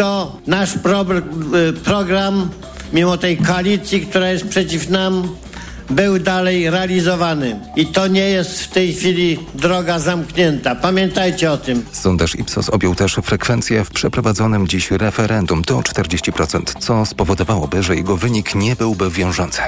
wszystko, nasz pro, y, program, mimo tej koalicji, która jest przeciw nam, był dalej realizowany. I to nie jest w tej chwili droga zamknięta. Pamiętajcie o tym. Sondaż Ipsos objął też frekwencję w przeprowadzonym dziś referendum do 40%, co spowodowałoby, że jego wynik nie byłby wiążący.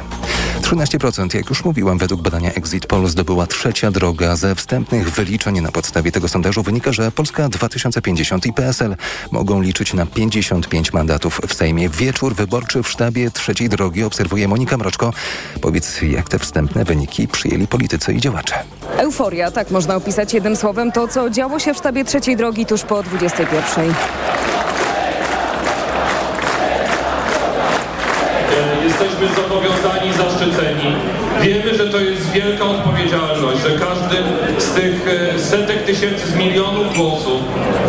13%, jak już mówiłem, według badania Exit Poll zdobyła trzecia droga. Ze wstępnych wyliczeń na podstawie tego sondażu wynika, że Polska 2050 i PSL mogą liczyć na 55 mandatów w Sejmie. Wieczór wyborczy w sztabie trzeciej drogi obserwuje Monika Mroczko. Powiedz, jak te wstępne wyniki przyjęli politycy i działacze. Euforia, tak można opisać jednym słowem to, co działo się w sztabie trzeciej drogi tuż po 21. Jesteśmy zobowiązani, zaszczyceni. Wiemy, że to jest wielka odpowiedzialność, że każdy z tych e, setek tysięcy, z milionów głosów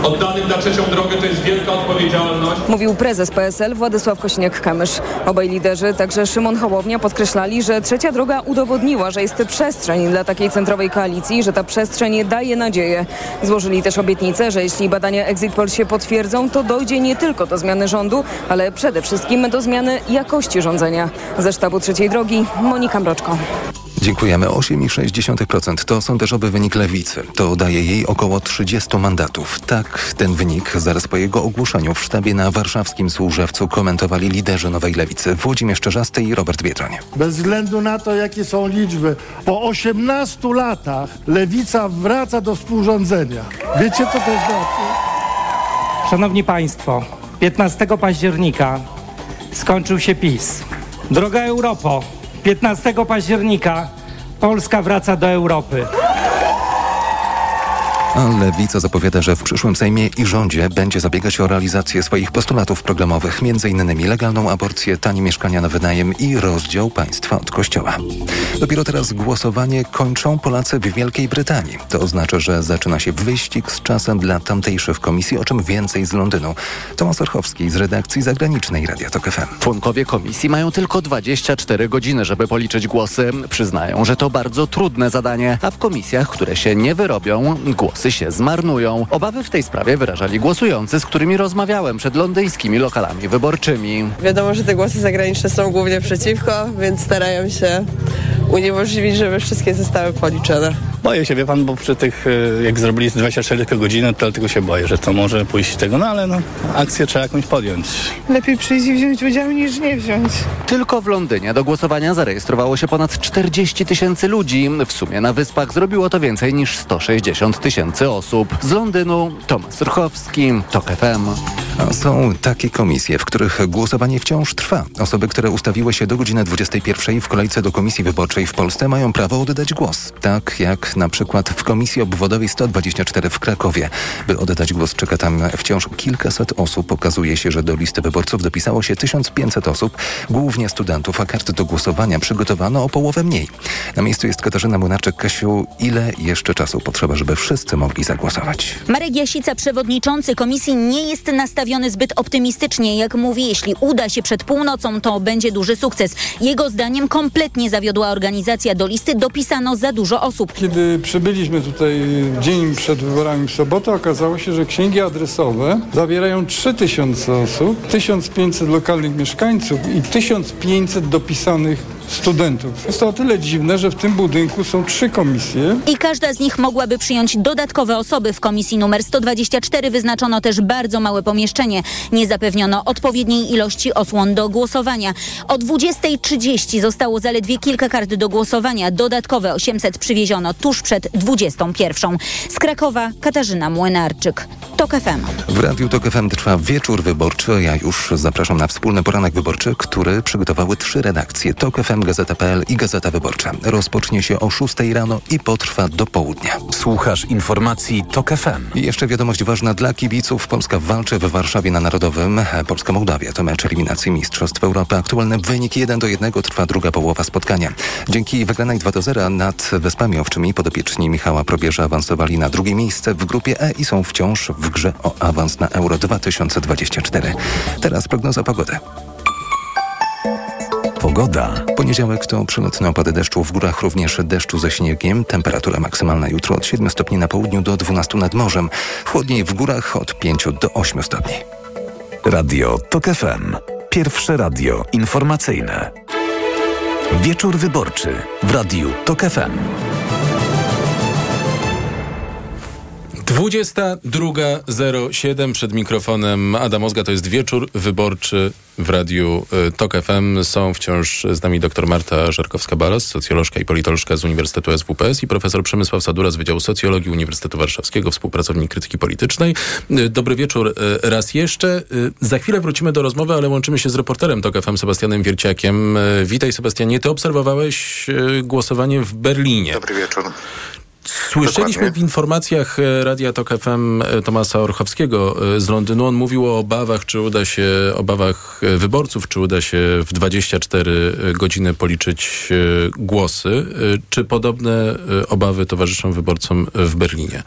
oddanych na trzecią drogę to jest wielka odpowiedzialność. Mówił prezes PSL Władysław Kośniak-Kamysz. Obaj liderzy, także Szymon Hołownia podkreślali, że trzecia droga udowodniła, że jest przestrzeń dla takiej centrowej koalicji, że ta przestrzeń daje nadzieję. Złożyli też obietnicę, że jeśli badania Exit Poll się potwierdzą, to dojdzie nie tylko do zmiany rządu, ale przede wszystkim do zmiany jakości rządzenia. Ze sztabu trzeciej drogi Monika Mroczko. Dziękujemy. 8,6% to sondażowy wynik lewicy. To daje jej około 30 mandatów. Tak ten wynik zaraz po jego ogłoszeniu w sztabie na warszawskim Służewcu komentowali liderzy Nowej Lewicy Włodzimierz Czerzasty i Robert Biedroń. Bez względu na to, jakie są liczby, po 18 latach lewica wraca do współrządzenia. Wiecie, co to znaczy? Szanowni Państwo, 15 października skończył się PiS. Droga Europo, 15 października Polska wraca do Europy. Lewica zapowiada, że w przyszłym Sejmie i rządzie będzie zabiegać o realizację swoich postulatów programowych, m.in. legalną aborcję, tanie mieszkania na wynajem i rozdział państwa od kościoła. Dopiero teraz głosowanie kończą Polacy w Wielkiej Brytanii. To oznacza, że zaczyna się wyścig z czasem dla tamtejszych komisji, o czym więcej z Londynu. Tomasz Orchowski z redakcji zagranicznej Radia Tok FM. Członkowie komisji mają tylko 24 godziny, żeby policzyć głosy. Przyznają, że to bardzo trudne zadanie, a w komisjach, które się nie wyrobią, głosy się zmarnują. Obawy w tej sprawie wyrażali głosujący, z którymi rozmawiałem przed londyńskimi lokalami wyborczymi. Wiadomo, że te głosy zagraniczne są głównie przeciwko, więc starają się uniemożliwić, żeby wszystkie zostały policzone. Boję się, wie pan, bo przy tych, e, jak zrobili 24 tylko godziny, to dlatego się boję, że to może pójść z tego, no ale no, akcję trzeba jakąś podjąć. Lepiej przyjść i wziąć udział niż nie wziąć. Tylko w Londynie do głosowania zarejestrowało się ponad 40 tysięcy ludzi. W sumie na Wyspach zrobiło to więcej niż 160 tysięcy osób. Z Londynu Tomasz Surchowski, TOK FM. A są takie komisje, w których głosowanie wciąż trwa. Osoby, które ustawiły się do godziny 21 w kolejce do komisji wyborczej w Polsce mają prawo oddać głos. Tak jak na przykład w Komisji Obwodowej 124 w Krakowie. By oddać głos czeka tam wciąż kilkaset osób. Okazuje się, że do listy wyborców dopisało się 1500 osób, głównie studentów, a kart do głosowania przygotowano o połowę mniej. Na miejscu jest Katarzyna Młynarczyk-Kasiu. Ile jeszcze czasu potrzeba, żeby wszyscy mogli zagłosować? Marek Jasica, przewodniczący komisji, nie jest nastawiony zbyt optymistycznie. Jak mówi, jeśli uda się przed północą, to będzie duży sukces. Jego zdaniem kompletnie zawiodła organizacja do listy, dopisano za dużo osób. Kiedy przybyliśmy tutaj dzień przed wyborami w sobotę, okazało się, że księgi adresowe zawierają 3000 osób, 1500 lokalnych mieszkańców i 1500 dopisanych studentów. Jest to o tyle dziwne, że w tym budynku są trzy komisje. I każda z nich mogłaby przyjąć dodatkowe osoby. W komisji numer 124 wyznaczono też bardzo małe pomieszczenie. Nie zapewniono odpowiedniej ilości osłon do głosowania. O 20.30 zostało zaledwie kilka kart do głosowania. Dodatkowe 800 przywieziono tuż przed 21. Z Krakowa Katarzyna Młynarczyk. TOK FM. W Radiu TOK FM trwa wieczór wyborczy. Ja już zapraszam na wspólny poranek wyborczy, który przygotowały trzy redakcje. TOK FM, Gazeta.pl i Gazeta Wyborcza. Rozpocznie się o 6 rano i potrwa do południa. Słuchasz informacji TOK FM. I jeszcze wiadomość ważna dla kibiców. Polska walczy w Warszawie na Narodowym. Polska-Mołdawia to mecz eliminacji Mistrzostw Europy. Aktualny wynik 1 do 1 trwa druga połowa spotkania. Dzięki wygranej 2 do 0 nad Wyspami Owczymi podopieczni Michała Probierza awansowali na drugie miejsce w grupie E i są wciąż w grze o awans na Euro 2024. Teraz prognoza pogody. Pogoda. Poniedziałek to przelotne opady deszczu w górach, również deszczu ze śniegiem. Temperatura maksymalna jutro od 7 stopni na południu do 12 nad morzem. Chłodniej w górach od 5 do 8 stopni. Radio TOK FM. Pierwsze radio informacyjne. Wieczór wyborczy w Radiu TOK FM. 22.07 przed mikrofonem Adam Ozga. To jest wieczór wyborczy w Radiu y, TOK FM. Są wciąż z nami dr Marta Żarkowska-Balas, socjolożka i politolożka z Uniwersytetu SWPS i profesor Przemysław Sadura z Wydziału Socjologii Uniwersytetu Warszawskiego, współpracownik krytyki politycznej. Y, Dobry wieczór y, raz jeszcze. Za chwilę wrócimy do rozmowy, ale łączymy się z reporterem TOK FM Sebastianem Wierciakiem. Witaj Sebastianie. Ty obserwowałeś głosowanie w Berlinie. Dobry wieczór. Słyszeliśmy Dokładnie. w informacjach e, Radia Tok FM e, Tomasa Orchowskiego e, z Londynu. On mówił o obawach, czy uda się, obawach wyborców, czy uda się w 24 godziny policzyć głosy. Czy podobne obawy towarzyszą wyborcom w Berlinie?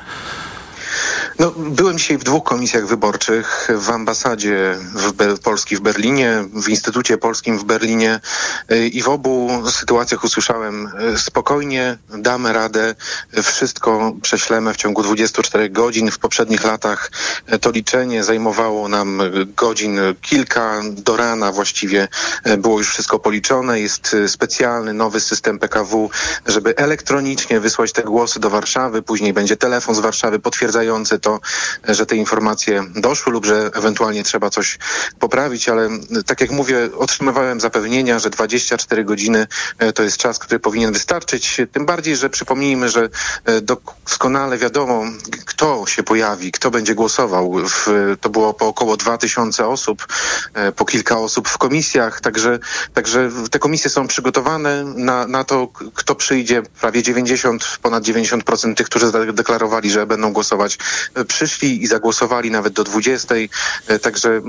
No, byłem dzisiaj w dwóch komisjach wyborczych, w ambasadzie w Be Polski w Berlinie, w Instytucie Polskim w Berlinie y, i w obu sytuacjach usłyszałem y, spokojnie, damy radę, wszystko prześlemy w ciągu 24 godzin. W poprzednich latach y, to liczenie zajmowało nam godzin kilka, do rana właściwie było już wszystko policzone. Jest specjalny, nowy system PKW, żeby elektronicznie wysłać te głosy do Warszawy, później będzie telefon z Warszawy potwierdzający to, że te informacje doszły lub że ewentualnie trzeba coś poprawić, ale tak jak mówię, otrzymywałem zapewnienia, że 24 godziny e, to jest czas, który powinien wystarczyć. Tym bardziej, że przypomnijmy, że e, doskonale wiadomo, kto się pojawi, kto będzie głosował. To było po około 2000 osób, e, po kilka osób w komisjach, także, także te komisje są przygotowane na, na to, kto przyjdzie. Prawie 90, ponad 90% tych, którzy zadeklarowali, że będą głosować przyszli i zagłosowali nawet do 20. E, także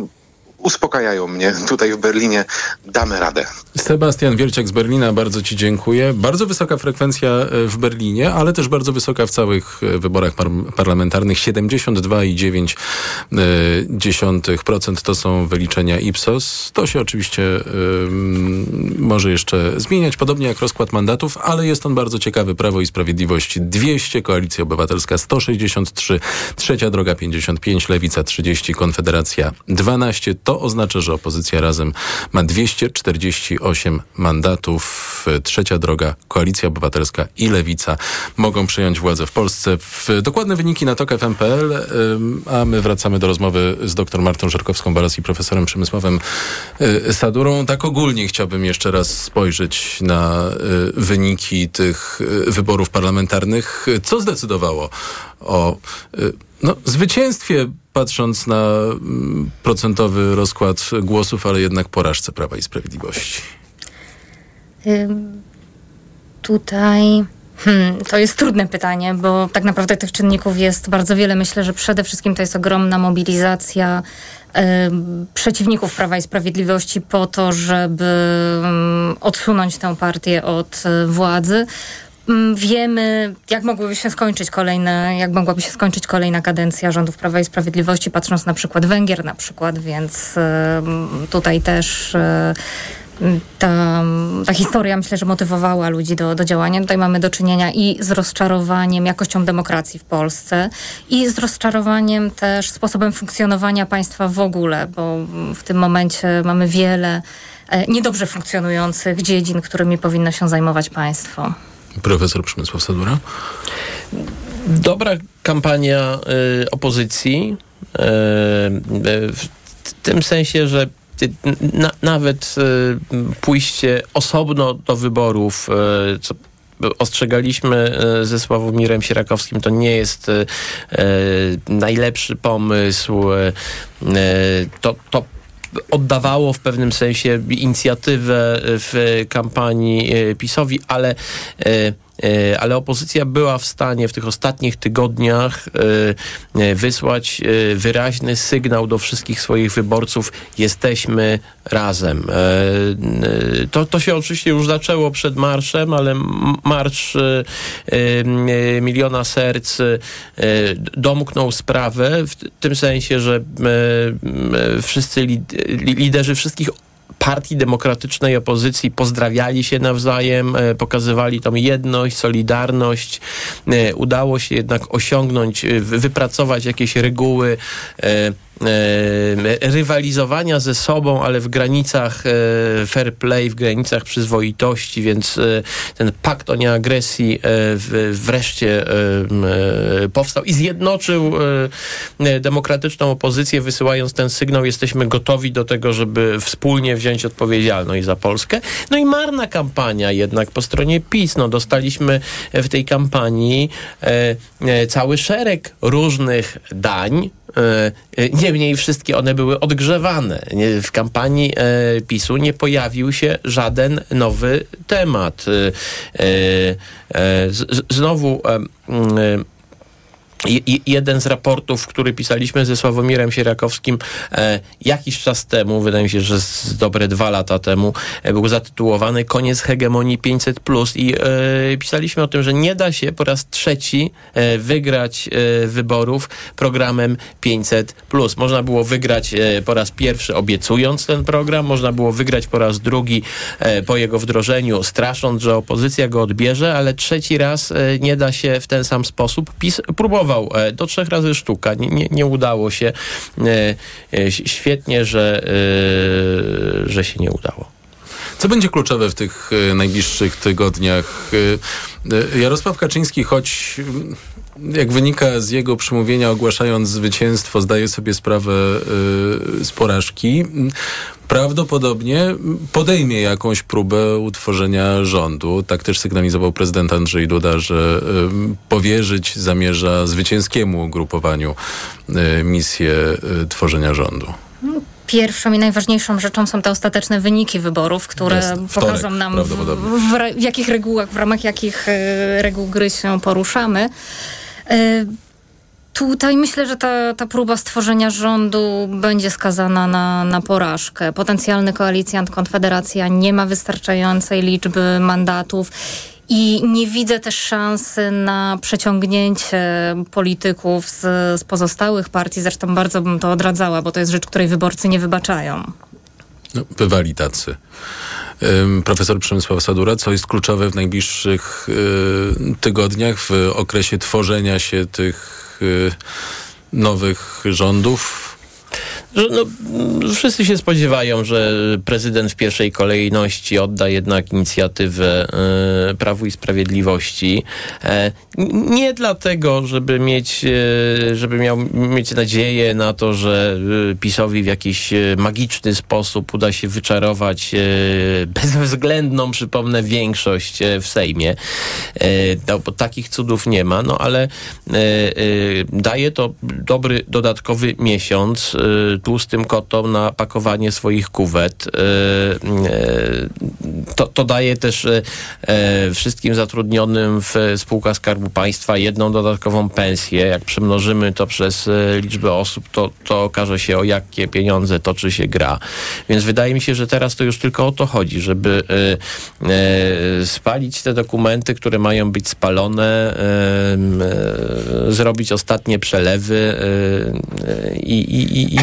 uspokajają mnie tutaj w Berlinie. Damy radę. Sebastian Wierciak z Berlina, bardzo Ci dziękuję. Bardzo wysoka frekwencja e, w Berlinie, ale też bardzo wysoka w całych e, wyborach par parlamentarnych. 72,9% to są wyliczenia Ipsos. To się oczywiście może jeszcze zmieniać, podobnie jak rozkład mandatów, ale jest on bardzo ciekawy. Prawo i Sprawiedliwość 200, Koalicja Obywatelska 163, Trzecia Droga 55, Lewica 30, Konfederacja 12 to oznacza, że opozycja razem ma 248 mandatów. Trzecia droga, Koalicja Obywatelska i Lewica mogą przejąć władzę w Polsce. Dokładne wyniki na tok.fm.pl, a my wracamy do rozmowy z dr Martą Żarkowską-Balas i profesorem Przemysławem y, Sadurą. Tak ogólnie chciałbym jeszcze raz spojrzeć na y, wyniki tych y, wyborów parlamentarnych. Co zdecydowało o no, zwycięstwie patrząc na mm, procentowy rozkład głosów, ale jednak porażce Prawa i Sprawiedliwości? tutaj hmm, to jest trudne pytanie, bo tak naprawdę tych czynników jest bardzo wiele. Myślę, że przede wszystkim to jest ogromna mobilizacja przeciwników Prawa i Sprawiedliwości po to, żeby odsunąć tę partię od e, władzy. Mm, wiemy, jak mogłyby się skończyć kolejne, jak mogłaby się skończyć kolejna kadencja rządów Prawa i Sprawiedliwości, patrząc na przykład Węgier na przykład, więc tutaj też e, ta, ta historia myślę, że motywowała ludzi do, do działania. Tutaj mamy do czynienia i z rozczarowaniem jakością demokracji w Polsce i z rozczarowaniem też sposobem funkcjonowania państwa w ogóle, bo w tym momencie mamy wiele e, niedobrze funkcjonujących dziedzin, którymi powinno się zajmować państwo. Profesor Przemysław Sadura. Dobra kampania y, opozycji y, y, w tym sensie, że na, nawet y, pójście osobno do wyborów, y, co ostrzegaliśmy y, ze Sławomirem Sierakowskim, to nie jest najlepszy pomysł. To, to oddawało w pewnym sensie inicjatywę w kampanii e, PiSowi, ale e, ale opozycja była w stanie w tych ostatnich tygodniach wysłać wyraźny sygnał do wszystkich swoich wyborców: jesteśmy razem. To, to się oczywiście już zaczęło przed marszem, ale marsz miliona serc domknął sprawę w tym sensie, że wszyscy liderzy wszystkich partii demokratycznej opozycji pozdrawiali się nawzajem, e, pokazywali tą jedność, solidarność. E, udało się jednak osiągnąć, e, wypracować jakieś reguły rywalizowania ze sobą, ale w granicach e, fair play, w granicach przyzwoitości, więc e, ten pakt o nieagresji e, wreszcie e, e, powstał i zjednoczył e, demokratyczną opozycję, wysyłając ten sygnał, jesteśmy gotowi do tego, żeby wspólnie wziąć odpowiedzialność za Polskę. No i marna kampania jednak po stronie PiS. No, dostaliśmy w tej kampanii e, e, cały szereg różnych dań, E, e, Niemniej wszystkie one były odgrzewane. W kampanii e, PiSu nie pojawił się żaden nowy temat. E, e, Znowu e, e, jeden z raportów, który pisaliśmy ze Sławomirem Sierakowskim e, jakiś czas temu, wydaje mi się, że dobre dwa lata temu, e, był zatytułowany Koniec hegemonii 500+. I e, pisaliśmy o tym, że nie da się po raz trzeci wygrać wyborów programem 500+. Można było wygrać po raz pierwszy obiecując ten program, można było wygrać po raz drugi po jego wdrożeniu, strasząc, że opozycja go odbierze, ale trzeci raz nie da się w ten sam sposób. PiS próbował e, do trzech razy sztuka, nie, nie, nie udało się. E, e, Świetnie, że, że się nie udało. Co będzie kluczowe w tych najbliższych tygodniach? Jarosław Kaczyński, choć jak wynika z jego przemówienia ogłaszając zwycięstwo, zdaje sobie sprawę e, z porażki, prawdopodobnie podejmie jakąś próbę utworzenia rządu. Tak też sygnalizował prezydent Andrzej Duda, że em, powierzyć zamierza zwycięskiemu ugrupowaniu e, misję tworzenia rządu. Pierwszą i najważniejszą rzeczą są te ostateczne wyniki wyborów, które. Wtorek pokażą nam, w, w, w jakich regułach, w ramach jakich reguł gry się poruszamy. E, Tutaj myślę, że ta, ta próba stworzenia rządu będzie skazana na, na porażkę. Potencjalny koalicjant Konfederacja nie ma wystarczającej liczby mandatów. I nie widzę też szansy na przeciągnięcie polityków z, z pozostałych partii. Zresztą bardzo bym to odradzała, bo to jest rzecz, której wyborcy nie wybaczają. No, bywali tacy. Profesor Przemysław Sadura, co jest kluczowe w najbliższych y, tygodniach, w okresie tworzenia się tych y, nowych rządów? Że, no, wszyscy się spodziewają, że prezydent w pierwszej kolejności odda jednak inicjatywę e, Prawu i Sprawiedliwości. E, nie dlatego, żeby mieć, e, żeby miał mieć nadzieję na to, że e, PiSowi w jakiś magiczny sposób uda się wyczarować bezwzględną, przypomnę, większość w Sejmie. No, bo takich cudów nie ma, no ale daje to dobry dodatkowy miesiąc tłustym kotom na pakowanie swoich kuwet. E, e, To, to daje też e, wszystkim zatrudnionym w spółkach Skarbu Państwa jedną dodatkową pensję. Jak przemnożymy to przez liczbę osób, to, to okaże się, o jakie pieniądze toczy się gra. Więc wydaje mi się, że teraz to już tylko o to chodzi, żeby spalić te dokumenty, które mają być spalone, zrobić ostatnie przelewy i, i, i,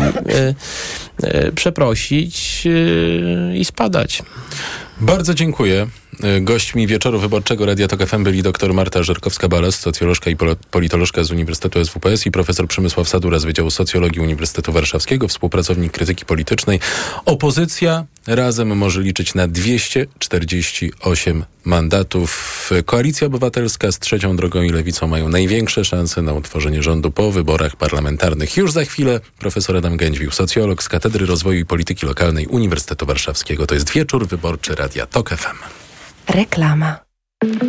przeprosić e, i spadać. Bardzo dziękuję. Y, Gośćmi wieczoru wyborczego Radia Tok FM byli dr Marta Żerkowska-Balas, socjolożka i politolożka z Uniwersytetu SWPS i profesor Przemysław Sadura z Wydziału Socjologii Uniwersytetu Warszawskiego, współpracownik krytyki politycznej. Opozycja razem może liczyć na 248 mandatów. Koalicja Obywatelska z Trzecią Drogą i Lewicą mają największe szanse na utworzenie rządu po wyborach parlamentarnych. Już za chwilę profesor Adam Gędźwił, socjolog z Katedry Rozwoju i Polityki Lokalnej Uniwersytetu Warszawskiego. To jest wieczór wyborczy Radia Tok FM. Reklama.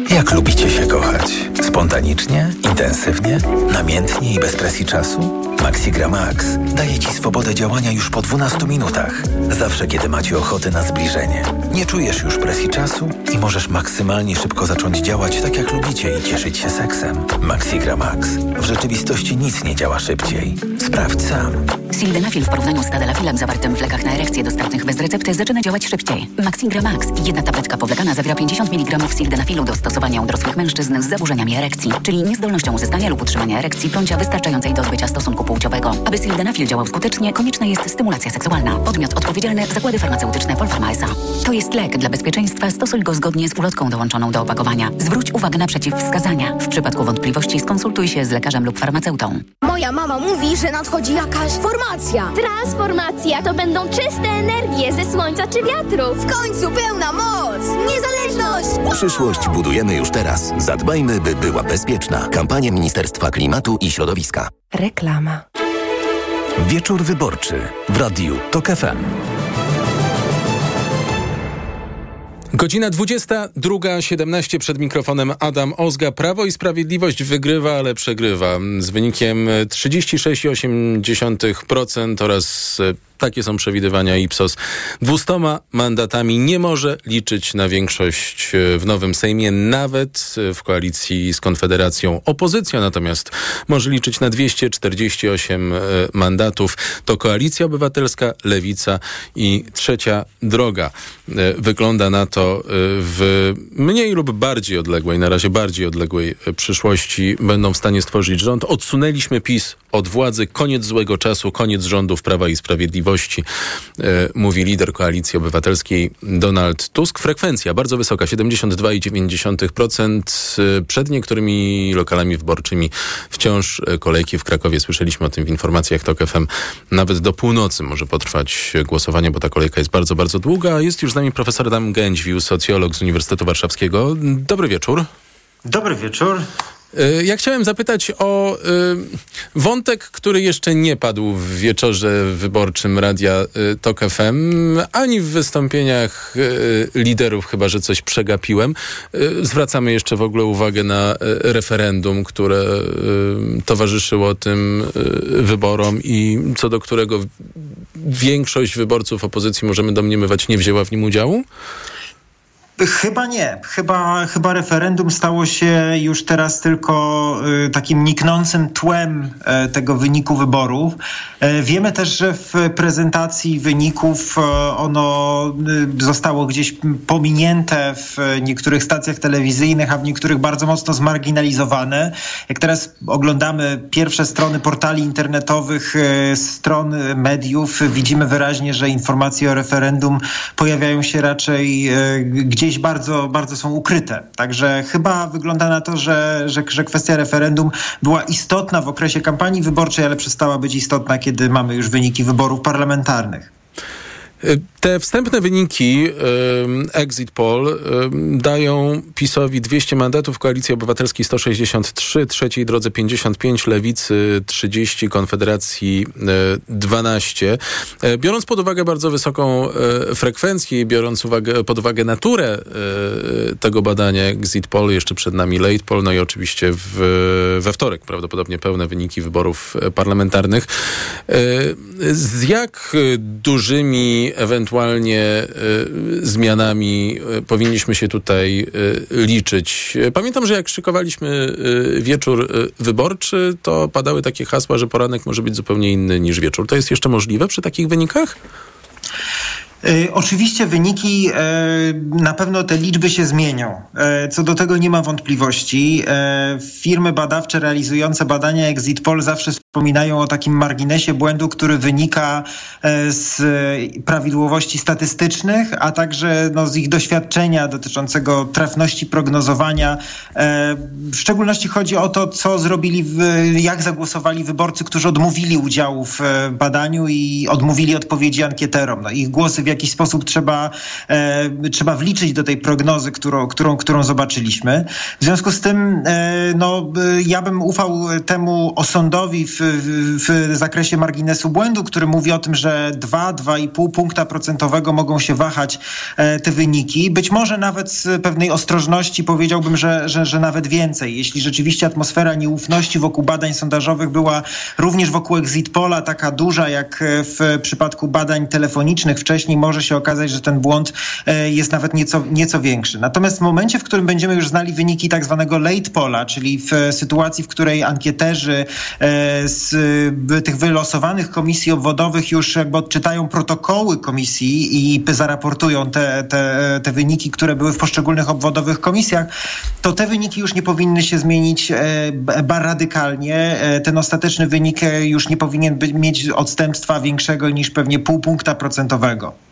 Jak lubicie się kochać? Spontanicznie, intensywnie, namiętnie i bez presji czasu? Maxigra Max daje Ci swobodę działania już po 12 minutach. Zawsze, kiedy macie ochotę na zbliżenie. Nie czujesz już presji czasu i możesz maksymalnie szybko zacząć działać tak jak lubicie i cieszyć się seksem. Maxigra Max. W rzeczywistości nic nie działa szybciej. Sprawdź sam. Sildenafil w porównaniu z tadalafilem zawartym w lekach na erekcję dostępnych bez recepty zaczyna działać szybciej. Maxigra Max. Jedna tabletka powlekana zawiera 50 mg sildenafilu do stosowania u dorosłych mężczyzn z zaburzeniami erekcji, czyli niezdolnością uzyskania lub utrzymania erekcji bądź wystarczającej do odbycia stosunku płciowego. Aby sildenafil działał skutecznie, konieczna jest stymulacja seksualna. Podmiot odpowiedzialny Zakłady Farmaceutyczne Polpharma S.A. To jest lek. Dla bezpieczeństwa stosuj go zgodnie z ulotką dołączoną do opakowania. Zwróć uwagę na przeciwwskazania. W przypadku wątpliwości skonsultuj się z lekarzem lub farmaceutą. Moja mama mówi, że nadchodzi jakaś forma transformacja. Transformacja to będą czyste energie ze słońca czy wiatru. W końcu pełna moc! Niezależność! Przyszłość budujemy już teraz. Zadbajmy, by była bezpieczna. Kampania Ministerstwa Klimatu i Środowiska. Reklama. Wieczór wyborczy w Radiu TOK FM. Godzina 22.17 przed mikrofonem Adam Ozga. Prawo i Sprawiedliwość wygrywa, ale przegrywa z wynikiem 36,8% oraz takie są przewidywania Ipsos. Dwustoma mandatami nie może liczyć na większość w nowym Sejmie, nawet w koalicji z Konfederacją. Opozycja natomiast może liczyć na 248 mandatów. To Koalicja Obywatelska, Lewica i Trzecia Droga. Wygląda na to w mniej lub bardziej odległej, na razie bardziej odległej przyszłości będą w stanie stworzyć rząd. Odsunęliśmy PiS od władzy. Koniec złego czasu, koniec rządów Prawa i Sprawiedliwości mówi lider Koalicji Obywatelskiej Donald Tusk. Frekwencja bardzo wysoka, 72,9%. Przed niektórymi lokalami wyborczymi wciąż kolejki w Krakowie. Słyszeliśmy o tym w informacjach TOK FM. Nawet do północy może potrwać głosowanie, bo ta kolejka jest bardzo, bardzo długa. Jest już z nami profesor Adam Gędźwił, socjolog z Uniwersytetu Warszawskiego. Dobry wieczór. Dobry wieczór. Ja chciałem zapytać o y, wątek, który jeszcze nie padł w wieczorze wyborczym Radia y, TOK FM, ani w wystąpieniach y, liderów, chyba że coś przegapiłem. Zwracamy jeszcze w ogóle uwagę na referendum, które towarzyszyło tym wyborom i co do którego większość wyborców opozycji, możemy domniemywać, nie wzięła w nim udziału? Chyba nie. Chyba, chyba referendum stało się już teraz tylko y, takim niknącym tłem y, tego wyniku wyborów. Y, wiemy też, że w prezentacji wyników ono zostało gdzieś pominięte w niektórych stacjach telewizyjnych, a w niektórych bardzo mocno zmarginalizowane. Jak teraz oglądamy pierwsze strony portali internetowych, stron mediów, widzimy wyraźnie, że informacje o referendum pojawiają się raczej gdzieś gdzieś bardzo, bardzo są ukryte. Także chyba wygląda na to, że, że, że kwestia referendum była istotna w okresie kampanii wyborczej, ale przestała być istotna, kiedy mamy już wyniki wyborów parlamentarnych. Te wstępne wyniki exit poll dają PiSowi 200 mandatów, Koalicji Obywatelskiej 163, Trzeciej Drodze 55, Lewicy 30, Konfederacji 12. E, biorąc pod uwagę bardzo wysoką frekwencję, biorąc uwagę, pod uwagę naturę tego badania exit poll, jeszcze przed nami late poll, no i oczywiście w, we wtorek prawdopodobnie pełne wyniki wyborów parlamentarnych. Z jak dużymi ewentualnie y, zmianami y, powinniśmy się tutaj y, liczyć. Pamiętam, że jak szykowaliśmy wieczór wyborczy, to padały takie hasła, że poranek może być zupełnie inny niż wieczór. To jest jeszcze możliwe przy takich wynikach? E, oczywiście wyniki, e, na pewno te liczby się zmienią. E, co do tego nie ma wątpliwości. Firmy badawcze realizujące badania Exit Poll zawsze wspominają o takim marginesie błędu, który wynika z prawidłowości statystycznych, a także no, z ich doświadczenia dotyczącego trafności prognozowania. W szczególności chodzi o to, co zrobili, jak zagłosowali wyborcy, którzy odmówili udziału w badaniu i odmówili odpowiedzi ankieterom. No, ich głosy w jakiś sposób trzeba, e, trzeba wliczyć do tej prognozy, którą, którą, którą zobaczyliśmy. W związku z tym e, no, ja bym ufał temu osądowi w, w, zakresie marginesu błędu, który mówi o tym, że 2-2,5 punkta procentowego mogą się wahać e, te wyniki. Być może nawet z pewnej ostrożności powiedziałbym, że, że, że nawet więcej. Jeśli rzeczywiście atmosfera nieufności wokół badań sondażowych była również wokół exit pola taka duża, jak w przypadku badań telefonicznych wcześniej, może się okazać, że ten błąd e, jest nawet nieco, nieco większy. Natomiast w momencie, w którym będziemy już znali wyniki tak zwanego late pola, czyli w sytuacji, w której ankieterzy e, z tych wylosowanych komisji obwodowych już jakby odczytają protokoły komisji i zaraportują te, te, te wyniki, które były w poszczególnych obwodowych komisjach, to te wyniki już nie powinny się zmienić e, radykalnie. Ten ostateczny wynik już nie powinien być, mieć odstępstwa większego niż pewnie pół punkta procentowego.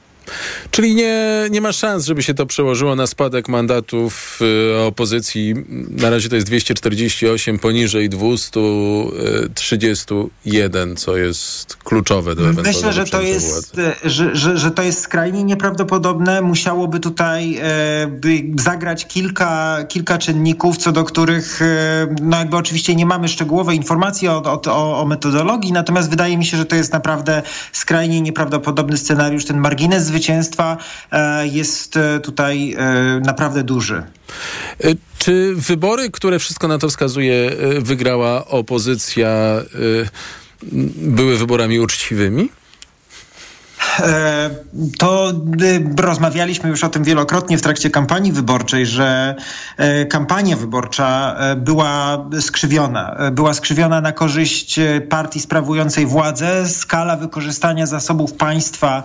Czyli nie, nie ma szans, żeby się to przełożyło na spadek mandatów y, opozycji. Na razie to jest 248, poniżej 231, co jest kluczowe do ewentualnego Myślę, że to jest, że, że, że to jest skrajnie nieprawdopodobne. Musiałoby tutaj e, zagrać kilka, kilka czynników, co do których e, no jakby oczywiście nie mamy szczegółowej informacji o, o, o, o metodologii, natomiast wydaje mi się, że to jest naprawdę skrajnie nieprawdopodobny scenariusz. Ten margines zwycięstwa e, jest e, tutaj e, naprawdę duży. Czy wybory, które wszystko na to wskazuje, wygrała opozycja, były wyborami uczciwymi? E, To y, rozmawialiśmy już o tym wielokrotnie w trakcie kampanii wyborczej, że e, kampania wyborcza e, była skrzywiona. Była skrzywiona na korzyść partii sprawującej władzę. Skala wykorzystania zasobów państwa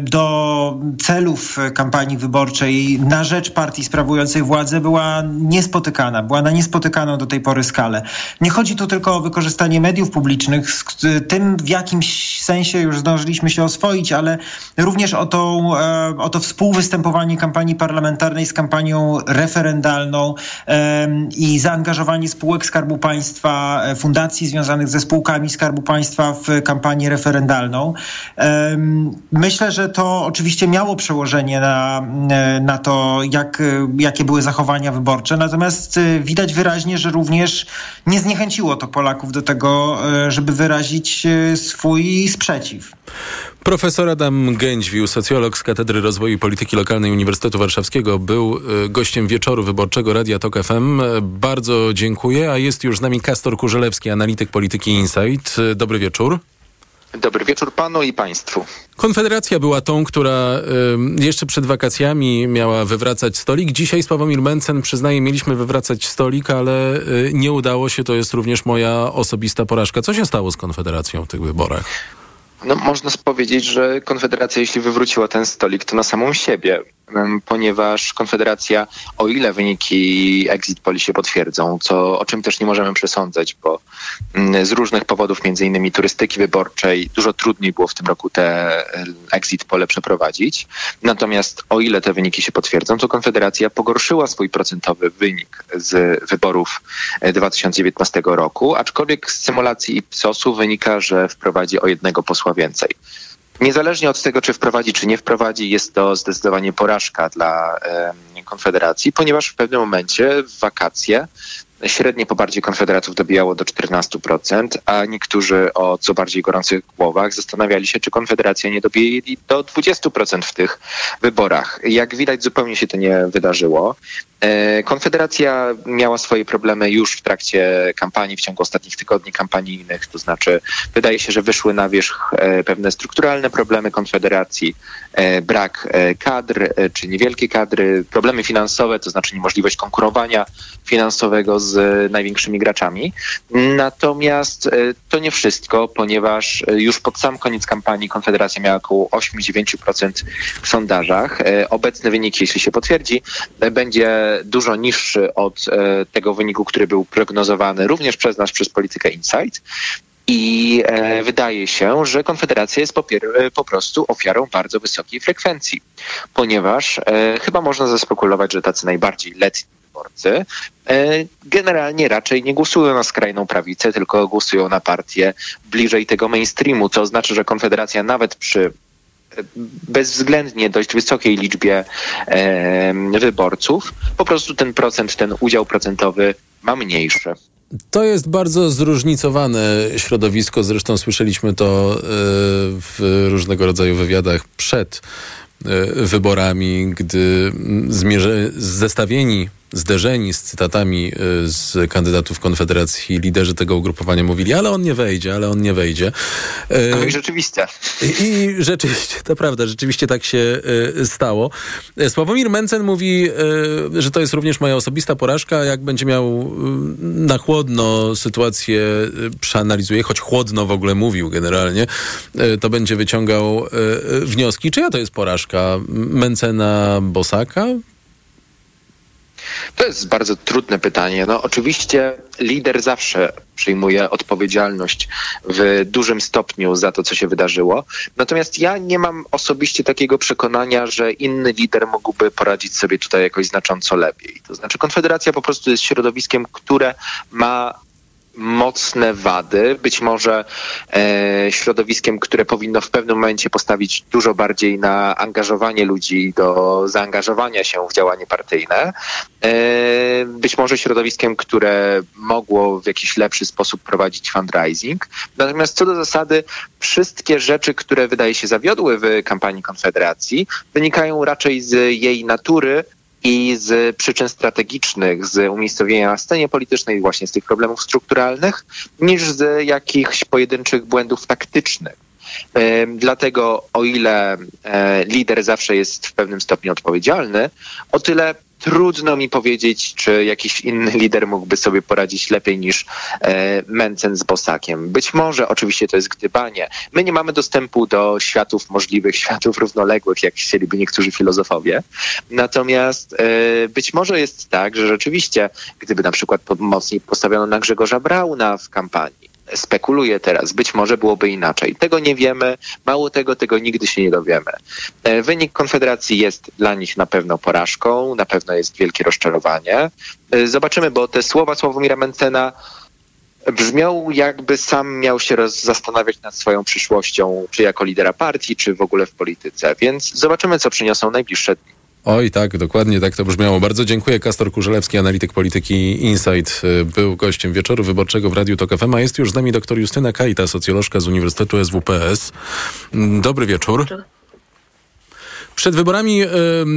do celów kampanii wyborczej na rzecz partii sprawującej władzę była niespotykana. Była na niespotykaną do tej pory skalę. Nie chodzi tu tylko o wykorzystanie mediów publicznych, z tym w jakimś sensie już zdążyliśmy się oswoić, ale również o, tą, e, o to współwystępowanie kampanii parlamentarnej z kampanią referendalną i zaangażowanie spółek Skarbu Państwa, e, fundacji związanych ze spółkami Skarbu Państwa w kampanię referendalną. Myślę, że to oczywiście miało przełożenie na, e, na to, jak, jakie były zachowania wyborcze, natomiast widać wyraźnie, że również nie zniechęciło to Polaków do tego, żeby wyrazić swój sprzeciw. Profesor Adam Gędźwił, socjolog z Katedry Rozwoju i Polityki Lokalnej Uniwersytetu Warszawskiego, był y, gościem wieczoru wyborczego Radia Tok FM. E, Bardzo dziękuję, a jest już z nami Kastor Kurzelewski, analityk polityki Insight. E, Dobry wieczór. Dobry wieczór panu i państwu. Konfederacja była tą, która y, jeszcze przed wakacjami miała wywracać stolik. Dzisiaj Sławomir Mencen przyznaje, mieliśmy wywracać stolik, ale y, nie udało się. To jest również moja osobista porażka. Co się stało z Konfederacją w tych wyborach? No, można powiedzieć, że Konfederacja, jeśli wywróciła ten stolik, to na samą siebie, ponieważ Konfederacja, o ile wyniki exit poli się potwierdzą, co, o czym też nie możemy przesądzać, bo mm, z różnych powodów, między innymi turystyki wyborczej, dużo trudniej było w tym roku te e, exit pole przeprowadzić. Natomiast o ile te wyniki się potwierdzą, to Konfederacja pogorszyła swój procentowy wynik z wyborów e, 2019 roku, aczkolwiek z symulacji Ipsosu wynika, że wprowadzi o jednego posła więcej. Niezależnie od tego, czy wprowadzi, czy nie wprowadzi, jest to zdecydowanie porażka dla Konfederacji, ponieważ w pewnym momencie w wakacje średnie poparcie Konfederatów dobijało do 14%, a niektórzy o co bardziej gorących głowach zastanawiali się, czy Konfederacja nie dobije do 20% w tych wyborach. Jak widać, zupełnie się to nie wydarzyło. E, Konfederacja miała swoje problemy już w trakcie kampanii, w ciągu ostatnich tygodni kampanijnych, to znaczy wydaje się, że wyszły na wierzch e, pewne strukturalne problemy Konfederacji, e, brak kadr czy niewielkie kadry, problemy finansowe, to znaczy niemożliwość konkurowania finansowego z e, największymi graczami. Natomiast e, to nie wszystko, ponieważ e, już pod sam koniec kampanii Konfederacja miała około 8-9% w sondażach. E, Obecny wynik, jeśli się potwierdzi, będzie dużo niższy od tego wyniku, który był prognozowany również przez nas, przez Politykę Insight. I e, wydaje się, że Konfederacja jest po, po prostu ofiarą bardzo wysokiej frekwencji, ponieważ e, chyba można zaspekulować, że tacy najbardziej letni wyborcy e, generalnie raczej nie głosują na skrajną prawicę, tylko głosują na partię bliżej tego mainstreamu, co oznacza, że Konfederacja nawet przy bezwzględnie dość wysokiej liczbie e, wyborców, po prostu ten procent, ten udział procentowy ma mniejszy. To jest bardzo zróżnicowane środowisko. Zresztą słyszeliśmy to e, w różnego rodzaju wywiadach przed e, wyborami, gdy zmierze, zestawieni, zderzeni z cytatami e, z kandydatów Konfederacji, liderzy tego ugrupowania mówili, ale on nie wejdzie, ale on nie wejdzie. E, No i rzeczywiście. I, rzeczywiście, to prawda, rzeczywiście tak się e, stało. Sławomir Mencen mówi, że to jest również moja osobista porażka. Jak będzie miał na chłodno sytuację przeanalizuje, choć chłodno w ogóle mówił generalnie, to będzie wyciągał wnioski. Czyja to jest porażka? Mencena Bosaka? To jest bardzo trudne pytanie. No, oczywiście lider zawsze przyjmuje odpowiedzialność w dużym stopniu za to, co się wydarzyło. Natomiast ja nie mam osobiście takiego przekonania, że inny lider mógłby poradzić sobie tutaj jakoś znacząco lepiej. To znaczy, Konfederacja po prostu jest środowiskiem, które ma mocne wady, być może e, środowiskiem, które powinno w pewnym momencie postawić dużo bardziej na angażowanie ludzi do zaangażowania się w działanie partyjne. E, być może środowiskiem, które mogło w jakiś lepszy sposób prowadzić fundraising. Natomiast co do zasady, wszystkie rzeczy, które wydaje się zawiodły w kampanii Konfederacji, wynikają raczej z jej natury, i z przyczyn strategicznych, z umiejscowienia na scenie politycznej, właśnie z tych problemów strukturalnych, niż z jakichś pojedynczych błędów taktycznych. Dlatego, o ile e, lider zawsze jest w pewnym stopniu odpowiedzialny, o tyle trudno mi powiedzieć, czy jakiś inny lider mógłby sobie poradzić lepiej niż e, Mencen z Bosakiem. Być może, oczywiście to jest gdybanie. My nie mamy dostępu do światów możliwych, światów równoległych, jak chcieliby niektórzy filozofowie. Natomiast e, być może jest tak, że rzeczywiście, gdyby na przykład mocniej postawiono na Grzegorza Brauna w kampanii, spekuluje teraz. Być może byłoby inaczej. Tego nie wiemy. Mało tego, tego nigdy się nie dowiemy. E, wynik Konfederacji jest dla nich na pewno porażką, na pewno jest wielkie rozczarowanie. E, zobaczymy, bo te słowa Sławomira Mencena brzmią jakby sam miał się zastanawiać nad swoją przyszłością, czy jako lidera partii, czy w ogóle w polityce. Więc zobaczymy, co przyniosą najbliższe dni. Oj, tak, dokładnie tak to brzmiało. Bardzo dziękuję. Kastor Kurzelewski, analityk polityki Insight, y, był gościem wieczoru wyborczego w Radiu Tok FM, a jest już z nami doktor Justyna Kajta, socjolożka z Uniwersytetu SWPS. Mm, dobry wieczór. Przed wyborami y,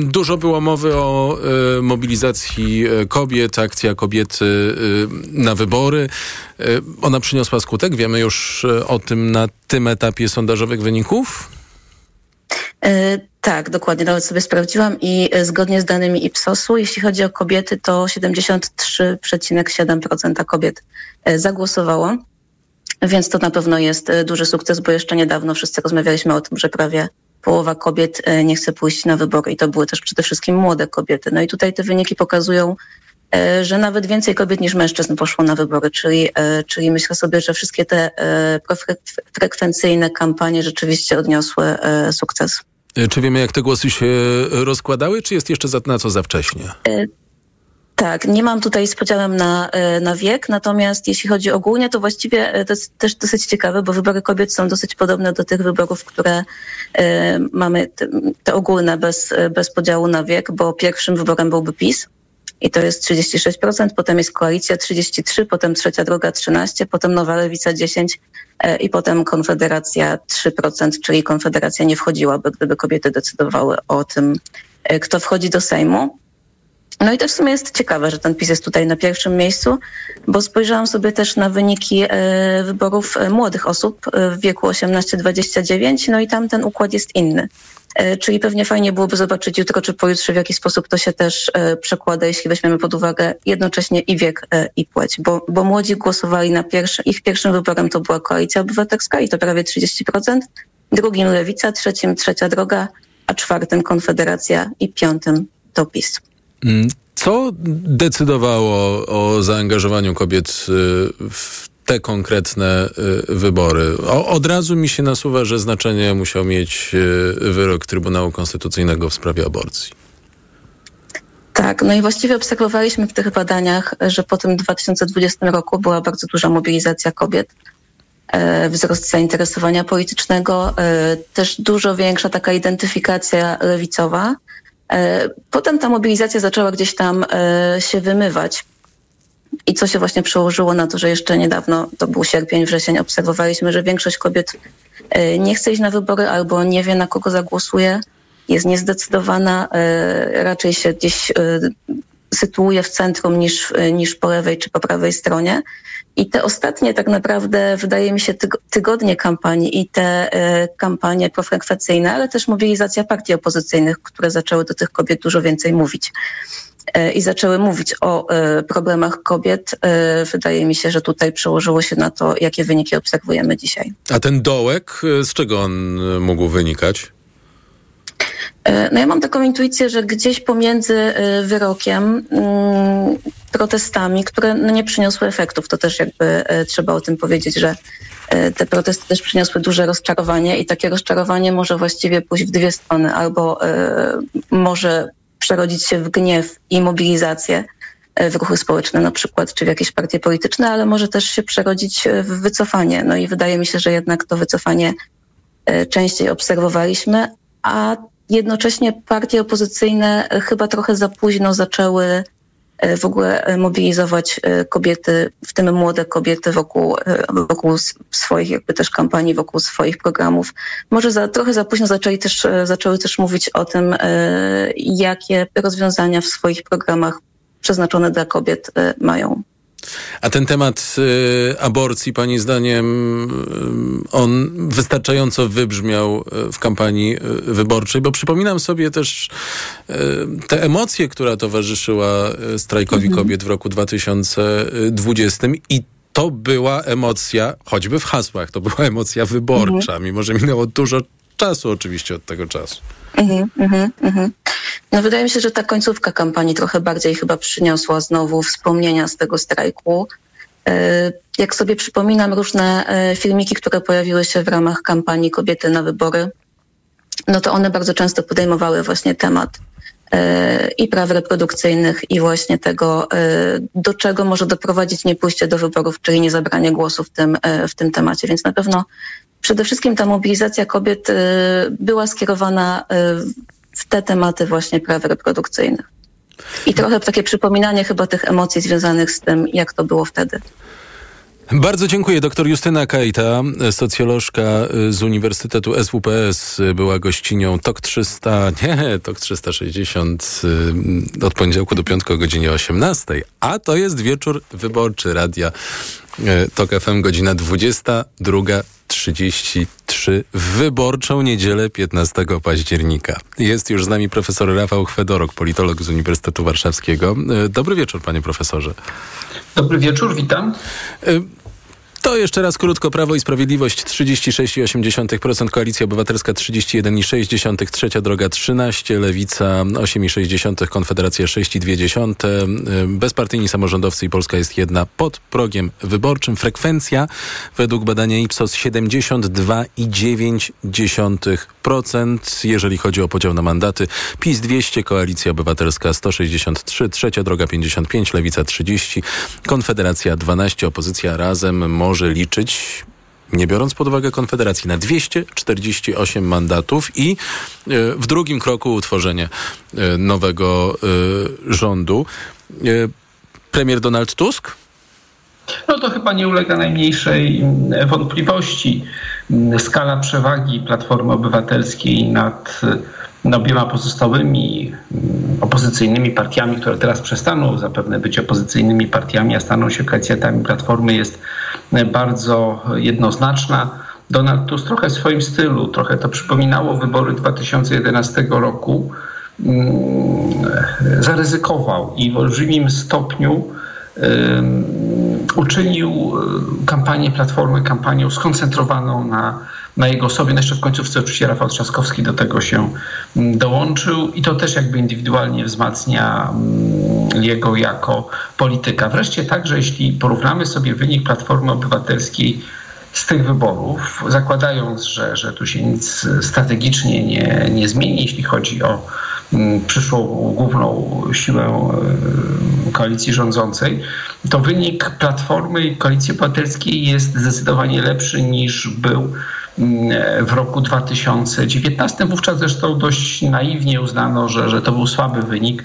dużo było mowy o y, mobilizacji y, kobiet, akcja kobiety y, na wybory. Y, ona przyniosła skutek. Wiemy już o tym na tym etapie sondażowych wyników? Tak, dokładnie. Nawet sobie sprawdziłam i e, zgodnie z danymi Ipsosu, jeśli chodzi o kobiety, to 73,7% kobiet e, zagłosowało. Więc to na pewno jest e, duży sukces, bo jeszcze niedawno wszyscy rozmawialiśmy o tym, że prawie połowa kobiet nie chce pójść na wybory i to były też przede wszystkim młode kobiety. No i tutaj te wyniki pokazują, że nawet więcej kobiet niż mężczyzn poszło na wybory, czyli, czyli myślę sobie, że wszystkie te frekwencyjne kampanie rzeczywiście odniosły sukces. E, czy wiemy, jak te głosy się rozkładały, czy jest jeszcze za, na co za wcześnie? E, tak, nie mam tutaj z podziałem na, e, na wiek, natomiast jeśli chodzi ogólnie, to właściwie to jest też dosyć ciekawe, bo wybory kobiet są dosyć podobne do tych wyborów, które mamy, te, te ogólne, bez, bez podziału na wiek, bo pierwszym wyborem byłby PiS i to jest 36%, potem jest Koalicja 33%, potem Trzecia Droga 13%, potem Nowa Lewica 10%, E, i potem Konfederacja 3%, czyli Konfederacja nie wchodziłaby, gdyby kobiety decydowały o tym, e, kto wchodzi do Sejmu. No i też w sumie jest ciekawe, że ten PiS jest tutaj na pierwszym miejscu, bo spojrzałam sobie też na wyniki e, wyborów młodych osób w wieku 18-29, no i tam ten układ jest inny. E, czyli pewnie fajnie byłoby zobaczyć jutro czy pojutrze, w jaki sposób to się też e, przekłada, jeśli weźmiemy pod uwagę jednocześnie i wiek, e, i płeć. Bo, bo młodzi głosowali na pierwszy, ich pierwszym wyborem to była Koalicja Obywatelska i to prawie 30%, drugim Lewica, trzecim Trzecia Droga, a czwartym Konfederacja i piątym to PiS. Mm, co decydowało o zaangażowaniu kobiet w te konkretne y, wybory. O, od razu mi się nasuwa, że znaczenie musiał mieć y, wyrok Trybunału Konstytucyjnego w sprawie aborcji. Tak, no i właściwie obserwowaliśmy w tych badaniach, że po tym 2020 roku była bardzo duża mobilizacja kobiet, e, wzrost zainteresowania politycznego, e, też dużo większa taka identyfikacja lewicowa. E, potem ta mobilizacja zaczęła gdzieś tam się wymywać i co się właśnie przełożyło na to, że jeszcze niedawno, to był sierpień, wrzesień, obserwowaliśmy, że większość kobiet e, nie chce iść na wybory albo nie wie, na kogo zagłosuje, jest niezdecydowana, e, raczej się gdzieś e, sytuuje w centrum niż, niż po lewej czy po prawej stronie. I te ostatnie tak naprawdę, wydaje mi się, tygodnie kampanii i te kampanie profrekwencyjne, ale też mobilizacja partii opozycyjnych, które zaczęły do tych kobiet dużo więcej mówić. E, i zaczęły mówić o e, problemach kobiet, e, wydaje mi się, że tutaj przełożyło się na to, jakie wyniki obserwujemy dzisiaj. A ten dołek, z czego on mógł wynikać? No ja mam taką intuicję, że gdzieś pomiędzy wyrokiem, mm, protestami, które no nie przyniosły efektów, to też jakby trzeba o tym powiedzieć, że te protesty też przyniosły duże rozczarowanie i takie rozczarowanie może właściwie pójść w dwie strony. Albo może przerodzić się w gniew i mobilizację w ruchy społeczne na przykład, czy w jakieś partie polityczne, ale może też się przerodzić w wycofanie. No i wydaje mi się, że jednak to wycofanie częściej obserwowaliśmy, a jednocześnie partie opozycyjne chyba trochę za późno zaczęły w ogóle mobilizować kobiety, w tym młode kobiety wokół, wokół swoich jakby też kampanii, wokół swoich programów. Może za, trochę za późno zaczęli też, zaczęły też mówić o tym, jakie rozwiązania w swoich programach przeznaczone dla kobiet mają. A ten temat y, aborcji, Pani zdaniem, y, on wystarczająco wybrzmiał y, w kampanii y, wyborczej? Bo przypominam sobie też y, te emocje, która towarzyszyła y, strajkowi Mhm. kobiet w roku 2020 i to była emocja, choćby w hasłach, to była emocja wyborcza, mimo że minęło dużo czasu oczywiście od tego czasu. Mhm, mhm, mhm. No wydaje mi się, że ta końcówka kampanii trochę bardziej chyba przyniosła znowu wspomnienia z tego strajku. E, Jak sobie przypominam różne e, filmiki, które pojawiły się w ramach kampanii Kobiety na wybory, no to one bardzo często podejmowały właśnie temat e, i praw reprodukcyjnych i właśnie tego, do czego może doprowadzić niepójście do wyborów, czyli niezabranie głosu w tym, w tym temacie. Więc na pewno przede wszystkim ta mobilizacja kobiet e, była skierowana e, w te tematy właśnie praw reprodukcyjnych. I trochę takie przypominanie chyba tych emocji związanych z tym, jak to było wtedy. Bardzo dziękuję. Doktor Justyna Kajta, socjolożka y, z Uniwersytetu SWPS, y, była gościnią TOK 300, nie, TOK 360 y, od poniedziałku do piątku o godzinie 18, a to jest wieczór wyborczy Radia y, TOK FM, godzina 22.33 w wyborczą niedzielę 15 października. Jest już z nami profesor Rafał Chwedorok, politolog z Uniwersytetu Warszawskiego. Y, Dobry wieczór, panie profesorze. Dobry wieczór, witam. To jeszcze raz krótko. Prawo i Sprawiedliwość 36,8%, Koalicja Obywatelska 31,6%, Trzecia Droga 13%, Lewica 8,6%, Konfederacja 6,2%, y, bezpartyjni samorządowcy i Polska jest jedna pod progiem wyborczym. Frekwencja według badania Ipsos 72,9%, jeżeli chodzi o podział na mandaty. PiS 200, Koalicja Obywatelska 163, Trzecia Droga 55, Lewica 30, Konfederacja 12, opozycja razem może liczyć nie biorąc pod uwagę Konfederacji, na 248 mandatów i e, w drugim kroku utworzenie e, nowego e, rządu. Premier Donald Tusk? No to chyba nie ulega najmniejszej wątpliwości. Skala przewagi Platformy Obywatelskiej nad obiema pozostałymi mm, opozycyjnymi partiami, które teraz przestaną zapewne być opozycyjnymi partiami, a staną się koalicjantami Platformy jest bardzo jednoznaczna. Donald Tusk trochę w swoim stylu, trochę to przypominało wybory 2011 roku, mm, zaryzykował i w olbrzymim stopniu uczynił y, kampanię Platformy kampanią skoncentrowaną na, na jego osobie. No jeszcze w końcówce oczywiście Rafał Trzaskowski do tego się mm, dołączył i to też jakby indywidualnie wzmacnia mm, jego jako polityka. Wreszcie także, jeśli porównamy sobie wynik Platformy Obywatelskiej z tych wyborów, zakładając, że, że tu się nic strategicznie nie, nie zmieni, jeśli chodzi o mm, przyszłą główną siłę y, koalicji rządzącej, to wynik Platformy i Koalicji Obywatelskiej jest zdecydowanie lepszy niż był w roku 2019. Wówczas zresztą dość naiwnie uznano, że, że to był słaby wynik.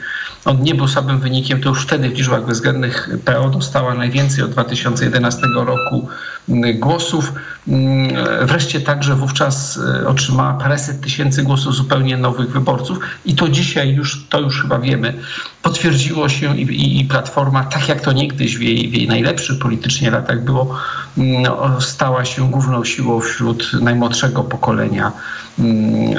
On nie był słabym wynikiem, to już wtedy w liczbach bezwzględnych PO dostała najwięcej od 2011 roku mm, głosów. Mm, Wreszcie także wówczas e, otrzymała paręset tysięcy głosów zupełnie nowych wyborców i to dzisiaj już, to już chyba wiemy, potwierdziło się i, i, i Platforma, tak jak to niegdyś w jej, w jej najlepszych politycznie latach było, no, stała się główną siłą wśród najmłodszego pokolenia mm,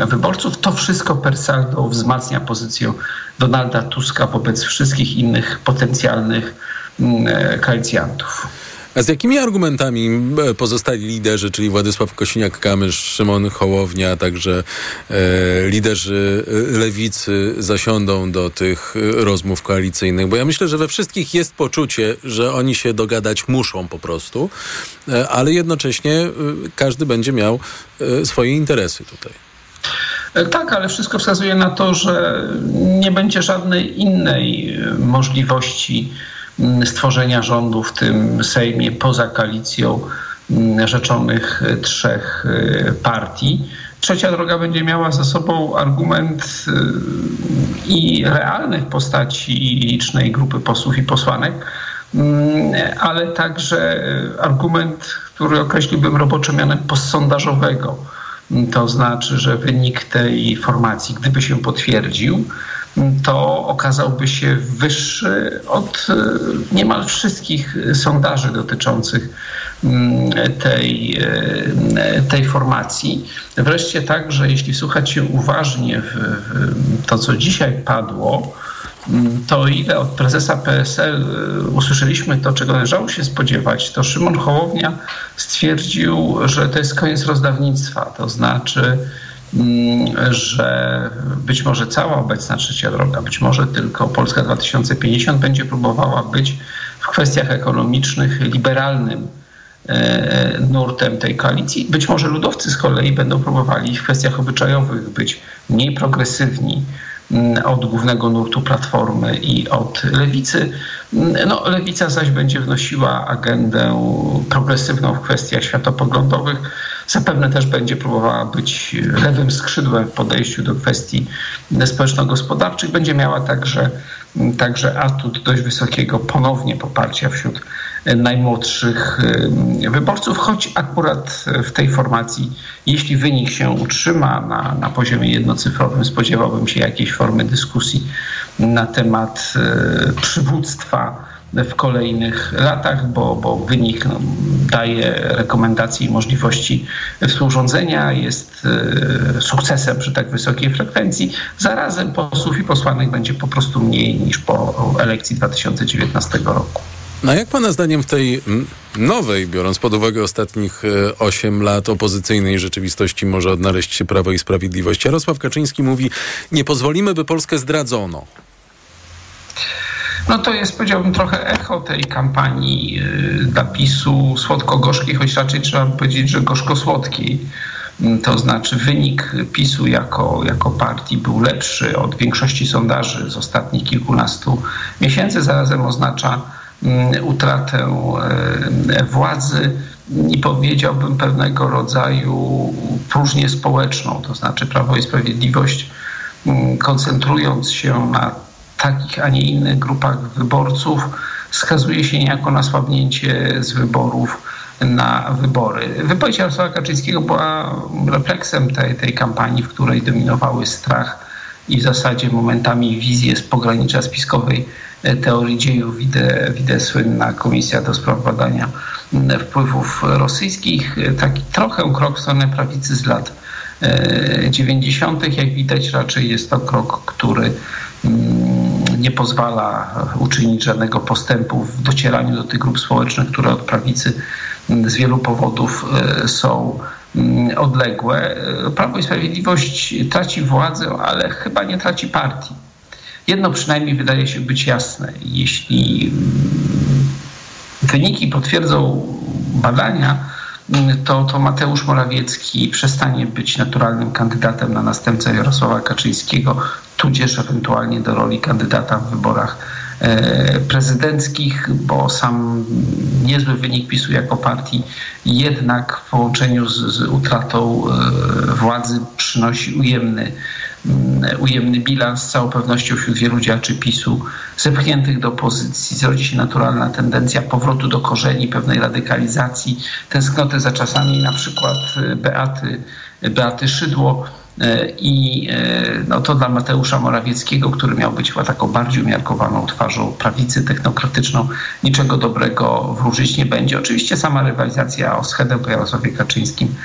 wyborców. To wszystko per saldo wzmacnia pozycję Donalda Tuska wobec wszystkich innych potencjalnych mm, koalicjantów. A z jakimi argumentami e, pozostali liderzy, czyli Władysław Kosiniak-Kamysz, Szymon Hołownia, a także e, liderzy e, lewicy zasiądą do tych e, rozmów koalicyjnych? Bo ja myślę, że we wszystkich jest poczucie, że oni się dogadać muszą po prostu, e, ale jednocześnie e, każdy będzie miał swoje interesy tutaj. Tak, ale wszystko wskazuje na to, że nie będzie żadnej innej możliwości stworzenia rządu w tym Sejmie poza koalicją mm, rzeczonych trzech y, partii. Trzecia droga będzie miała za sobą argument y, i realnych postaci i licznej grupy posłów i posłanek, mm, ale także argument, który określiłbym roboczo mianem postsondażowego to znaczy, że wynik tej formacji, gdyby się potwierdził, to okazałby się wyższy od e, niemal wszystkich sondaży dotyczących mm, tej, e, tej formacji. Wreszcie tak, że jeśli słuchać się uważnie w, w to, co dzisiaj padło, to ile od prezesa PSL y, usłyszeliśmy to, czego należało się spodziewać, to Szymon Hołownia stwierdził, że to jest koniec rozdawnictwa. To znaczy, mm, że być może cała obecna trzecia droga, być może tylko Polska 2050 będzie próbowała być w kwestiach ekonomicznych liberalnym e, nurtem tej koalicji. Być może ludowcy z kolei będą próbowali w kwestiach obyczajowych być mniej progresywni, Mm, od głównego nurtu Platformy i od Lewicy. Mm, no, Lewica zaś będzie wnosiła agendę progresywną w kwestiach światopoglądowych. Zapewne też będzie próbowała być lewym skrzydłem w podejściu do kwestii społeczno-gospodarczych. Będzie miała także, także atut dość wysokiego ponownie poparcia wśród najmłodszych wyborców, choć akurat w tej formacji, jeśli wynik się utrzyma na, na poziomie jednocyfrowym, spodziewałbym się jakiejś formy dyskusji na temat e, przywództwa w kolejnych latach, bo, bo wynik no, daje rekomendacje i możliwości współrządzenia, jest e, sukcesem przy tak wysokiej frekwencji. Zarazem posłów i posłanek będzie po prostu mniej niż po elekcji 2019 roku. No jak Pana zdaniem w tej nowej, biorąc pod uwagę ostatnich 8 e, lat opozycyjnej rzeczywistości, może odnaleźć się Prawo i Sprawiedliwość? Jarosław Kaczyński mówi, nie pozwolimy, by Polskę zdradzono. No to jest, powiedziałbym, trochę echo tej kampanii dla PiSu słodko-gorzkiej, choć raczej trzeba powiedzieć, że gorzko-słodkiej. Mm, to znaczy wynik PiSu jako, jako partii był lepszy od większości sondaży z ostatnich kilkunastu miesięcy. Zarazem oznacza Mm, utratę e, władzy i powiedziałbym pewnego rodzaju próżnię społeczną, to znaczy Prawo i Sprawiedliwość mm, koncentrując się na takich, a nie innych grupach wyborców, skazuje się niejako na słabnięcie z wyborów na wybory. Wypowiedź Jarosława Kaczyńskiego była refleksem tej, tej kampanii, w której dominowały strach i w zasadzie momentami wizje z pogranicza spiskowej E, teorii dziejów widzę, widzę słynna Komisja do Spraw Badania Wpływów Rosyjskich. Taki trochę krok w stronę prawicy z lat 90. E, Jak widać raczej jest to krok, który nie pozwala uczynić żadnego postępu w docieraniu do tych grup społecznych, które od prawicy z wielu powodów są odległe. Prawo i Sprawiedliwość traci władzę, ale chyba nie traci partii. Jedno przynajmniej wydaje się być jasne. Jeśli mm, wyniki potwierdzą badania, mm, to, to Mateusz Morawiecki przestanie być naturalnym kandydatem na następcę Jarosława Kaczyńskiego, tudzież ewentualnie do roli kandydata w wyborach e, prezydenckich, bo sam niezły wynik PiSu jako partii jednak w połączeniu z, z utratą e, władzy przynosi ujemny ujemny bilans z całą pewnością wśród wielu działaczy PiSu zepchniętych do opozycji. Zrodzi się naturalna tendencja powrotu do korzeni, pewnej radykalizacji, tęsknoty za czasami na przykład y, Beaty, Beaty Szydło. Y, I y, no to dla Mateusza Morawieckiego, który miał być chyba taką bardziej umiarkowaną twarzą prawicy technokratyczną, niczego dobrego wróżyć nie będzie. Oczywiście sama rywalizacja o schedę po Jarosławie Kaczyńskim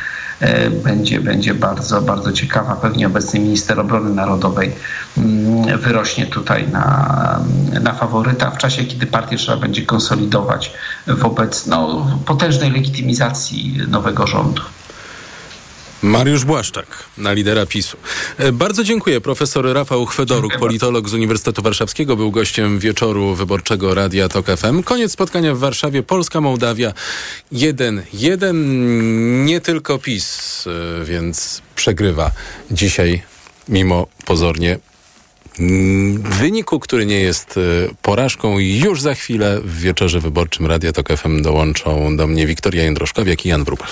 będzie, będzie bardzo, bardzo ciekawa. Pewnie obecny minister obrony narodowej mm, wyrośnie tutaj na, na faworyta w czasie, kiedy partię trzeba będzie konsolidować wobec no, potężnej legitymizacji nowego rządu. Mariusz Błaszczak na lidera PiSu. E, bardzo dziękuję. Profesor Rafał Chwedoruk, politolog z Uniwersytetu Warszawskiego, był gościem wieczoru wyborczego Radia Tok FM. Koniec spotkania w Warszawie. Polska, Mołdawia. Jeden, jeden, nie tylko PiS, e, więc przegrywa dzisiaj mimo pozornie mm, wyniku, który nie jest e, porażką. Już za chwilę w wieczorze wyborczym Radia Tok FM dołączą do mnie Wiktoria Jędroszkowiak i Jan Wrubel.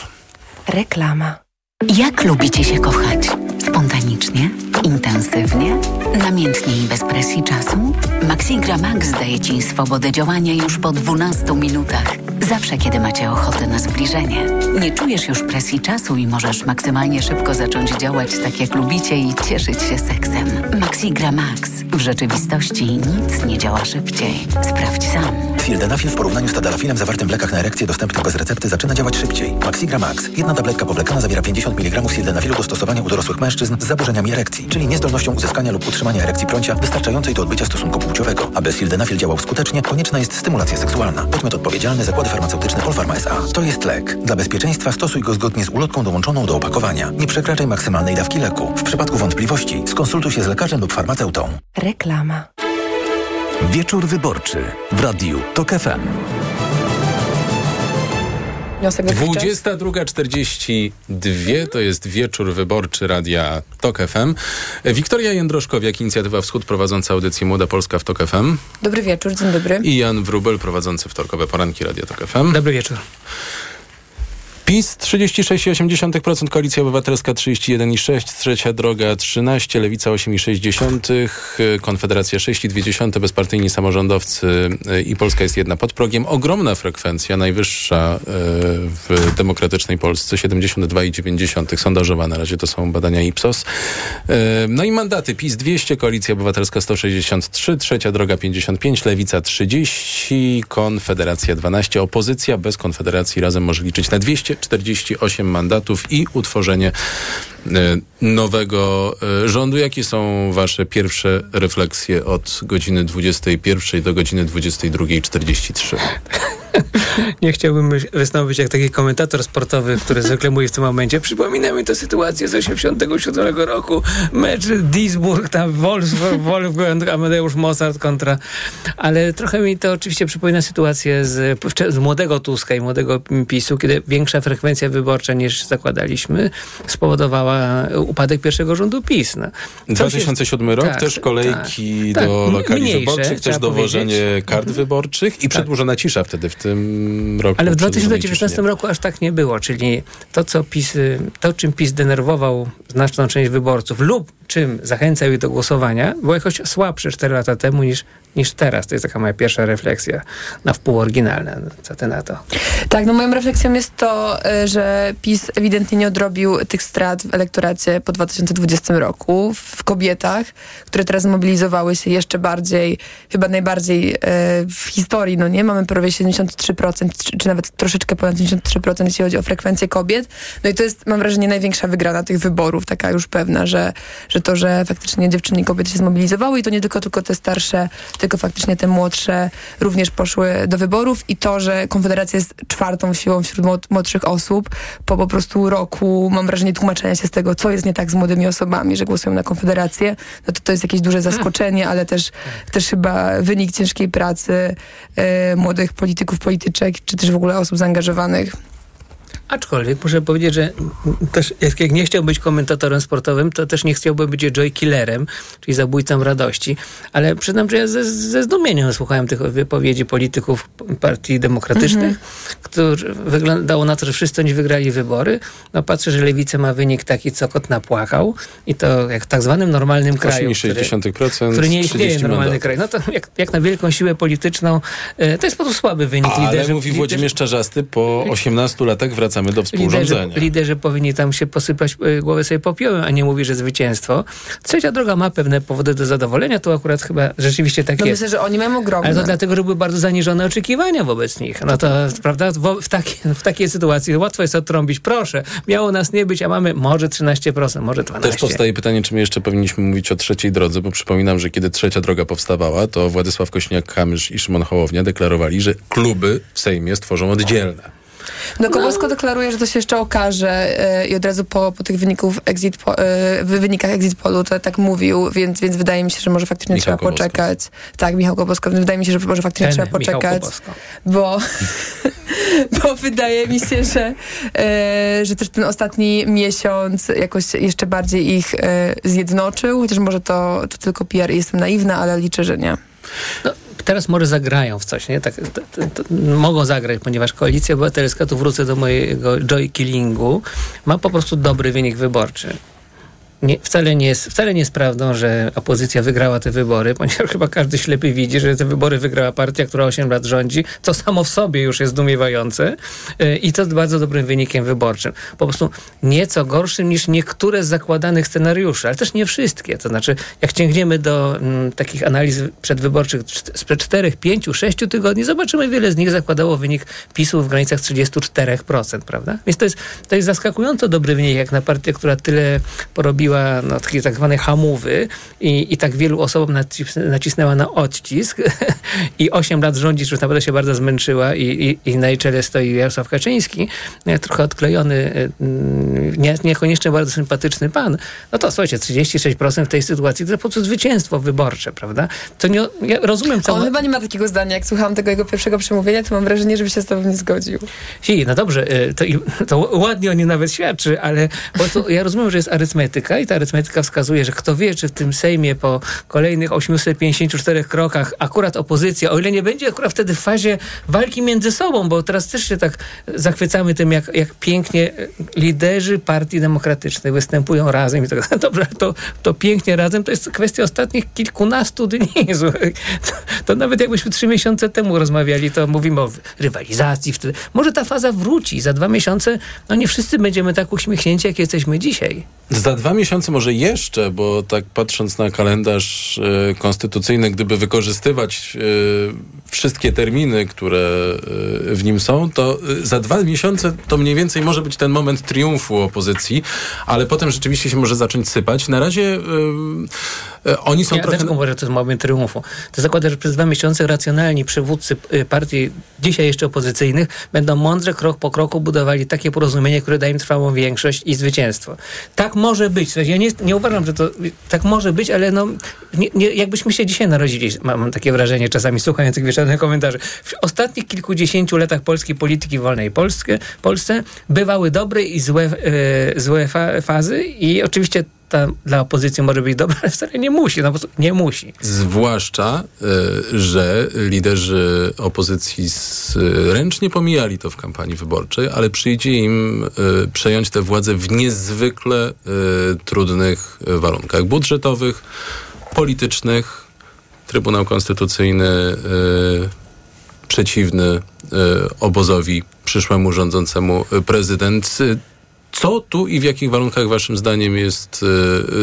Reklama. Jak lubicie się kochać? Spontanicznie? Intensywnie? Namiętnie i bez presji czasu? Maxigra Max daje Ci swobodę działania już po 12 minutach. Zawsze, kiedy macie ochotę na zbliżenie. Nie czujesz już presji czasu i możesz maksymalnie szybko zacząć działać tak, jak lubicie i cieszyć się seksem. Maxigra Max. W rzeczywistości nic nie działa szybciej. Sprawdź sam. Sildenafil w porównaniu z tadalafilem zawartym w lekach na erekcję dostępnych bez recepty zaczyna działać szybciej. Maxigra Max. Jedna tabletka powlekana zawiera 50 mg sildenafilu do stosowania u dorosłych mężczyzn z zaburzeniami erekcji, czyli niezdolnością uzyskania lub utrzymania erekcji prącia wystarczającej do odbycia stosunku płciowego. Aby sildenafil działał skutecznie, konieczna jest stymulacja seksualna. Podmiot odpowiedzialny zakłady farmaceutyczne Polpharma S.A. To jest lek. Dla bezpieczeństwa stosuj go zgodnie z ulotką dołączoną do opakowania. Nie przekraczaj maksymalnej dawki leku. W przypadku wątpliwości skonsultuj się z lekarzem lub farmaceutą. Reklama. Wieczór wyborczy w Radiu TOK FM. Wniosek 22.42 to jest wieczór wyborczy Radia TOK FM. Wiktoria Jędroszkowiak, Inicjatywa Wschód, prowadząca audycję Młoda Polska w TOK FM. Dobry wieczór, dzień dobry. I Jan Wrubel, prowadzący wtorkowe poranki Radia TOK FM. Dobry wieczór. PiS 36,8%, Koalicja Obywatelska 31,6%, Trzecia Droga 13%, Lewica 8,6%, Konfederacja 6,2%, bezpartyjni samorządowcy y, i Polska jest jedna pod progiem. Ogromna frekwencja, najwyższa y, w demokratycznej Polsce, 72,9%, sondażowa na razie to są badania Ipsos. Y, No i mandaty PiS 200, Koalicja Obywatelska 163, Trzecia Droga 55, Lewica 30, Konfederacja 12, opozycja bez Konfederacji razem może liczyć na 248 mandatów i utworzenie e, nowego e, rządu. Jakie są wasze pierwsze refleksje od godziny 21 do godziny 22.43? Nie chciałbym wystąpić jak taki komentator sportowy, który zwykle mówi w tym momencie. Przypomina mi to sytuację z 87 roku. Mecz Duisburg, tam Wolfsburg, Wolfgang Amadeusz Mozart kontra... Ale trochę mi to oczywiście przypomina sytuację z, z młodego Tuska i młodego PiSu, kiedy większa frekwencja wyborcza niż zakładaliśmy spowodowała upadek pierwszego rządu PiS. No. Coś 2007 jest- rok, tak, też kolejki tak. do Tak, lokali mniejsze, wyborczych, też dowożenie powiedzieć. Mhm. kart wyborczych i przedłużona cisza wtedy w roku. Ale w Przedłużonej 2019 ciszy nie. roku aż tak nie było, czyli to, co PiS, y, to czym PiS denerwował znaczną część wyborców lub czym zachęcał ich do głosowania, było jakoś słabsze 4 lata temu niż, niż teraz. To jest taka moja pierwsza refleksja na wpół oryginalna. Co ty na to? Tak, no moją refleksją jest to, y, że PiS ewidentnie nie odrobił tych strat w elektoracie po 2020 roku, w kobietach, które teraz zmobilizowały się jeszcze bardziej, chyba najbardziej y, w historii, no nie? Mamy prawie 73%, czy, czy nawet troszeczkę ponad 73%, jeśli chodzi o frekwencję kobiet. No i to jest, mam wrażenie, największa wygrana tych wyborów, taka już pewna, że, że to, że faktycznie dziewczyny i kobiety się zmobilizowały i to nie tylko, tylko te starsze, tylko faktycznie te młodsze również poszły do wyborów i to, że Konfederacja jest czwartą siłą wśród młod- młodszych osób po po prostu roku, mam wrażenie, tłumaczenia się z tego, co jest nie tak z młodymi osobami, że głosują na Konfederację, no to to jest jakieś duże zaskoczenie, ale też, też chyba wynik ciężkiej pracy e, młodych polityków, polityczek, czy też w ogóle osób zaangażowanych. Aczkolwiek muszę powiedzieć, że też jak, nie chciał być komentatorem sportowym, to też nie chciałbym być joy killerem, czyli zabójcą radości. Ale przyznam, że ja ze, ze zdumieniem słuchałem tych wypowiedzi polityków partii demokratycznych, Mhm. którzy wyglądało na to, że wszyscy oni wygrali wybory. No patrzę, że lewica ma wynik taki, co kot napłakał i to jak w tak zwanym normalnym kraju, który, 8,6%, który nie istnieje 30 normalny kraj. No to jak, jak na wielką siłę polityczną, e, to jest po prostu słaby wynik Ale liderzy. mówi Włodzimierz Czarzasty, po 18 latach wracamy zachęcamy do współrządzenia. Liderzy, liderzy powinni tam się posypać y, głowę sobie popiołem, a nie mówić, że zwycięstwo. Trzecia droga ma pewne powody do zadowolenia, to akurat chyba rzeczywiście tak No jest. myślę, że oni mają ogromne. Ale to dlatego, że były bardzo zaniżone oczekiwania wobec nich. No to, prawda, w, w, taki, w takiej sytuacji łatwo jest odtrąbić. Proszę, miało nas nie być, a mamy może 13%, może 12%. Też powstaje pytanie, czy my jeszcze powinniśmy mówić o trzeciej drodze, bo przypominam, że kiedy trzecia droga powstawała, to Władysław Kośniak-Kamysz i Szymon Hołownia deklarowali, że kluby w Sejmie stworzą oddzielne. No Kołosko deklaruje, że to się jeszcze okaże e, i od razu po, po tych wyników exit po, w wynikach exit polu to tak mówił, więc, więc wydaje mi się, że może faktycznie Michał trzeba Kobosko. poczekać. Tak, Michał Kobosko, wydaje mi się, że może faktycznie Ten trzeba poczekać, Kobosko. bo, bo wydaje mi się, że, e, że też ten ostatni miesiąc jakoś jeszcze bardziej ich zjednoczył, chociaż może to, to tylko PR i jestem naiwna, ale liczę, że nie. No, teraz może zagrają w coś, nie? Tak, to, to, to, mogą zagrać, ponieważ Koalicja Obywatelska, tu wrócę do mojego joy killingu, ma po prostu dobry wynik wyborczy. Nie, wcale, nie jest, wcale nie jest prawdą, że opozycja wygrała te wybory, ponieważ chyba każdy ślepy widzi, że te wybory wygrała partia, która 8 lat rządzi, co samo w sobie już jest zdumiewające yy, i to bardzo dobrym wynikiem wyborczym. Po prostu nieco gorszym niż niektóre z zakładanych scenariuszy, ale też nie wszystkie. To znaczy, jak sięgniemy do mm, takich analiz przedwyborczych sprzed 4, 5, 6 tygodni, zobaczymy, wiele z nich zakładało wynik PiSu w granicach 34%, prawda? Więc to jest, to jest zaskakująco dobry wynik, jak na partię, która tyle porobiła no, takie tak zwane hamówy i, i tak wielu osobom nacis- nacisnęła na odcisk i 8 lat rządzić już naprawdę się bardzo zmęczyła i, i, i na jej czele stoi Jarosław Kaczyński, e, trochę odklejony, e, mm, nie, niekoniecznie bardzo sympatyczny pan, no to słuchajcie, 36% w tej sytuacji to po prostu zwycięstwo wyborcze, prawda? To nie, ja rozumiem całą... On chyba nie ma takiego zdania. Jak słuchałam tego jego pierwszego przemówienia, to mam wrażenie, żeby się z tobą nie zgodził. Si, no dobrze, y, to, to ładnie o nim nawet świadczy, ale po prostu ja rozumiem, że jest arytmetyka i ta arytmetyka wskazuje, że kto wie, czy w tym Sejmie po kolejnych 854 krokach akurat opozycja, o ile nie będzie akurat wtedy w fazie walki między sobą, bo teraz też się tak zachwycamy tym, jak, jak pięknie liderzy partii demokratycznych występują razem i tak. Dobrze, to, to pięknie razem to jest kwestia ostatnich kilkunastu dni. To, to nawet jakbyśmy trzy miesiące temu rozmawiali, to mówimy o rywalizacji wtedy. Może ta faza wróci. Za dwa miesiące no nie wszyscy będziemy tak uśmiechnięci, jak jesteśmy dzisiaj. Za dwa miesiące może jeszcze, bo tak patrząc na kalendarz e, konstytucyjny, gdyby wykorzystywać e, wszystkie terminy, które e, w nim są, to za dwa miesiące to mniej więcej może być ten moment triumfu opozycji, ale potem rzeczywiście się może zacząć sypać. Na razie oni są ja trochę... też uważam, że to jest moment triumfu. To zakłada, że przez dwa miesiące racjonalni przywódcy y, partii, dzisiaj jeszcze opozycyjnych, będą mądrze, krok po kroku budowali takie porozumienie, które da im trwałą większość i zwycięstwo. Tak może być. Ja nie, nie uważam, że to tak może być, ale no, nie, nie, jakbyśmy się dzisiaj narodzili, mam, takie wrażenie czasami słuchając tych wieczornych komentarzy. W ostatnich kilkudziesięciu latach polskiej polityki wolnej Polskę, Polsce bywały dobre i złe, e, złe fa fazy i oczywiście dla opozycji może być dobra, ale wcale nie musi. No po nie musi. Zwłaszcza, y, że liderzy opozycji ręcznie pomijali to w kampanii wyborczej, ale przyjdzie im y, przejąć tę władzę w niezwykle y, trudnych warunkach budżetowych, politycznych. Trybunał Konstytucyjny przeciwny obozowi przyszłemu rządzącemu prezydent. Co tu i w jakich warunkach waszym zdaniem jest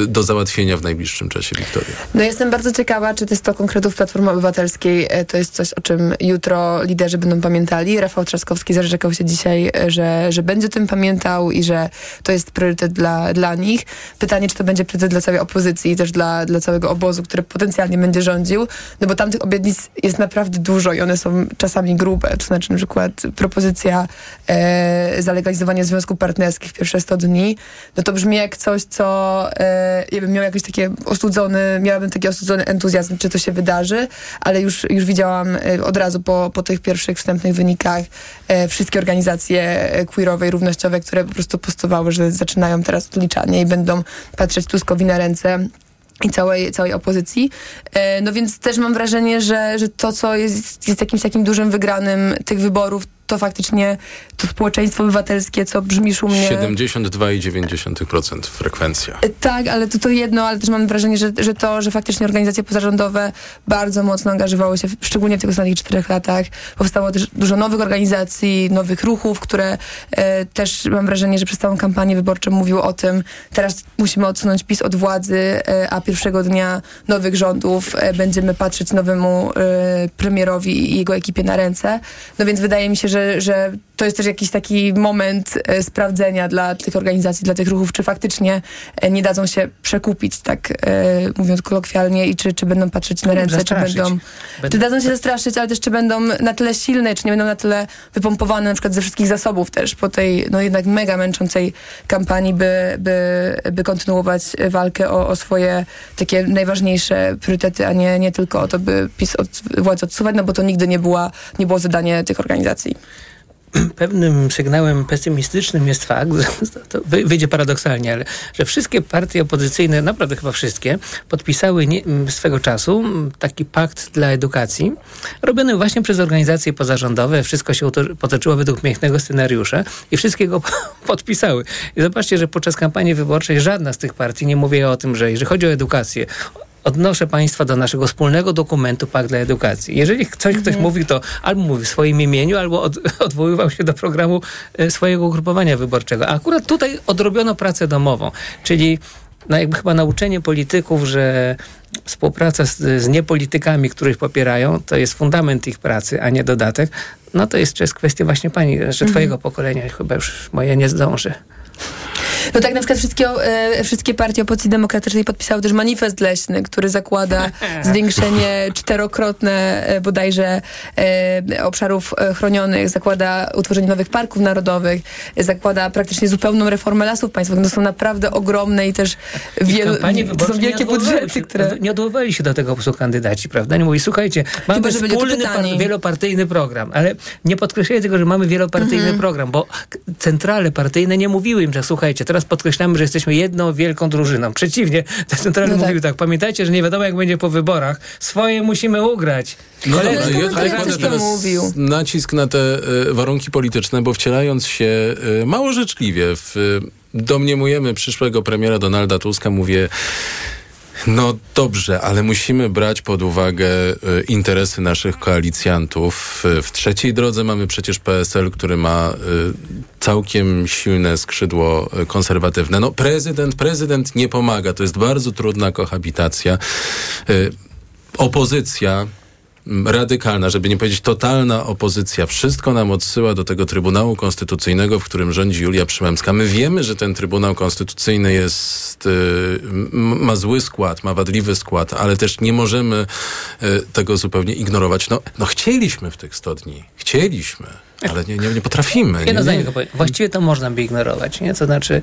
y, do załatwienia w najbliższym czasie, Wiktoria? No jestem bardzo ciekawa, czy te 100 konkretów Platformy Obywatelskiej e, to jest coś, o czym jutro liderzy będą pamiętali. Rafał Trzaskowski zarzekał się dzisiaj, e, że, że będzie o tym pamiętał i że to jest priorytet dla, dla nich. Pytanie, czy to będzie priorytet dla całej opozycji i też dla, dla całego obozu, który potencjalnie będzie rządził, no bo tam tych obietnic jest naprawdę dużo i one są czasami grube. To znaczy na przykład propozycja e, zalegalizowania związków partnerskich pierwsze 100 dni, no to brzmi jak coś, co e, ja bym miał jakiś taki ostudzony, miałabym taki ostudzony entuzjazm, czy to się wydarzy, ale już, już widziałam e, od razu po, po tych pierwszych wstępnych wynikach e, wszystkie organizacje e, queerowe i równościowe, które po prostu postowały, że zaczynają teraz odliczanie i będą patrzeć Tuskowi na ręce i całej, całej opozycji. No więc też mam wrażenie, że, że to, co jest, jest jakimś takim dużym wygranym tych wyborów, to faktycznie to społeczeństwo obywatelskie, co brzmi szumnie. 72,9% frekwencja. Tak, ale to, to jedno, ale też mam wrażenie, że, że to, że faktycznie organizacje pozarządowe bardzo mocno angażowały się, w, szczególnie w tych ostatnich czterech latach. Powstało też dużo nowych organizacji, nowych ruchów, które e, też mam wrażenie, że przez całą kampanię wyborczą mówiły o tym, teraz musimy odsunąć PiS od władzy, e, a pierwszego dnia nowych rządów e, będziemy patrzeć nowemu e, premierowi i jego ekipie na ręce. No więc wydaje mi się, że, że to jest też jakiś taki moment e, sprawdzenia dla tych organizacji, dla tych ruchów, czy faktycznie e, nie dadzą się przekupić, tak e, mówiąc kolokwialnie, i czy, czy będą patrzeć na ręce, czy będą, Będą- czy dadzą się zastraszyć, ale też czy będą na tyle silne, czy nie będą na tyle wypompowane na przykład ze wszystkich zasobów też po tej no jednak mega męczącej kampanii, by, by, by kontynuować walkę o, o swoje takie najważniejsze priorytety, a nie, nie tylko o to, by PiS od władzy odsuwać, no bo to nigdy nie, była, nie było zadanie tych organizacji. pewnym sygnałem pesymistycznym jest fakt, to wy- wyjdzie paradoksalnie, ale że wszystkie partie opozycyjne, naprawdę chyba wszystkie, podpisały nie, swego czasu taki pakt dla edukacji, robiony właśnie przez organizacje pozarządowe. Wszystko się potoczyło według pięknego scenariusza i wszystkie go podpisały. I zobaczcie, że podczas kampanii wyborczej żadna z tych partii nie mówi o tym, że jeżeli chodzi o edukację, odnoszę Państwa do naszego wspólnego dokumentu Pakt dla Edukacji. Jeżeli coś ktoś mówi, to albo mówi w swoim imieniu, albo od, odwoływał się do programu e, swojego ugrupowania wyborczego. A akurat tutaj odrobiono pracę domową, czyli no jakby chyba nauczenie polityków, że współpraca z, z niepolitykami, których popierają, to jest fundament ich pracy, a nie dodatek. No to jest, jest kwestia właśnie pani, że twojego pokolenia, chyba już moje nie zdąży. No tak na przykład wszystkie, e, wszystkie partie opozycji demokratycznej podpisały też manifest leśny, który zakłada zwiększenie czterokrotne e, bodajże e, obszarów chronionych, zakłada utworzenie nowych parków narodowych, zakłada praktycznie zupełną reformę lasów państwowych. To są naprawdę ogromne i też I wielu, kampanii to są wielkie budżety, się, które... Nie odwoływali się do tego po kandydaci, prawda? Nie mówi, słuchajcie, mamy Chyba, wspólny par- wielopartyjny program, ale nie podkreślali tego, że mamy wielopartyjny Mhm. program, bo centrale partyjne nie mówiły im, że słuchajcie, teraz podkreślamy, że jesteśmy jedną wielką drużyną. Przeciwnie, te centrale No tak. mówiły tak, pamiętajcie, że nie wiadomo jak będzie po wyborach, swoje musimy ugrać. No Koledzy, dobrze, ja tutaj kładę to teraz mówił. nacisk na te e, warunki polityczne, bo wcielając się e, mało życzliwie w e, domniemujemy przyszłego premiera Donalda Tuska, mówię no dobrze, ale musimy brać pod uwagę e, interesy naszych koalicjantów. E, W trzeciej drodze mamy przecież PSL, który ma e, całkiem silne skrzydło konserwatywne. No prezydent, prezydent nie pomaga. To jest bardzo trudna kohabitacja. Opozycja radykalna, żeby nie powiedzieć totalna opozycja, wszystko nam odsyła do tego Trybunału Konstytucyjnego, w którym rządzi Julia Przyłębska. My wiemy, że ten Trybunał Konstytucyjny jest, y, ma zły skład, ma wadliwy skład, ale też nie możemy y, tego zupełnie ignorować. No, no chcieliśmy w tych 100 dni, chcieliśmy, ale nie, nie, nie potrafimy. Jedno nie, zdanie nie. tylko powiem. Właściwie to można by ignorować, nie? To znaczy,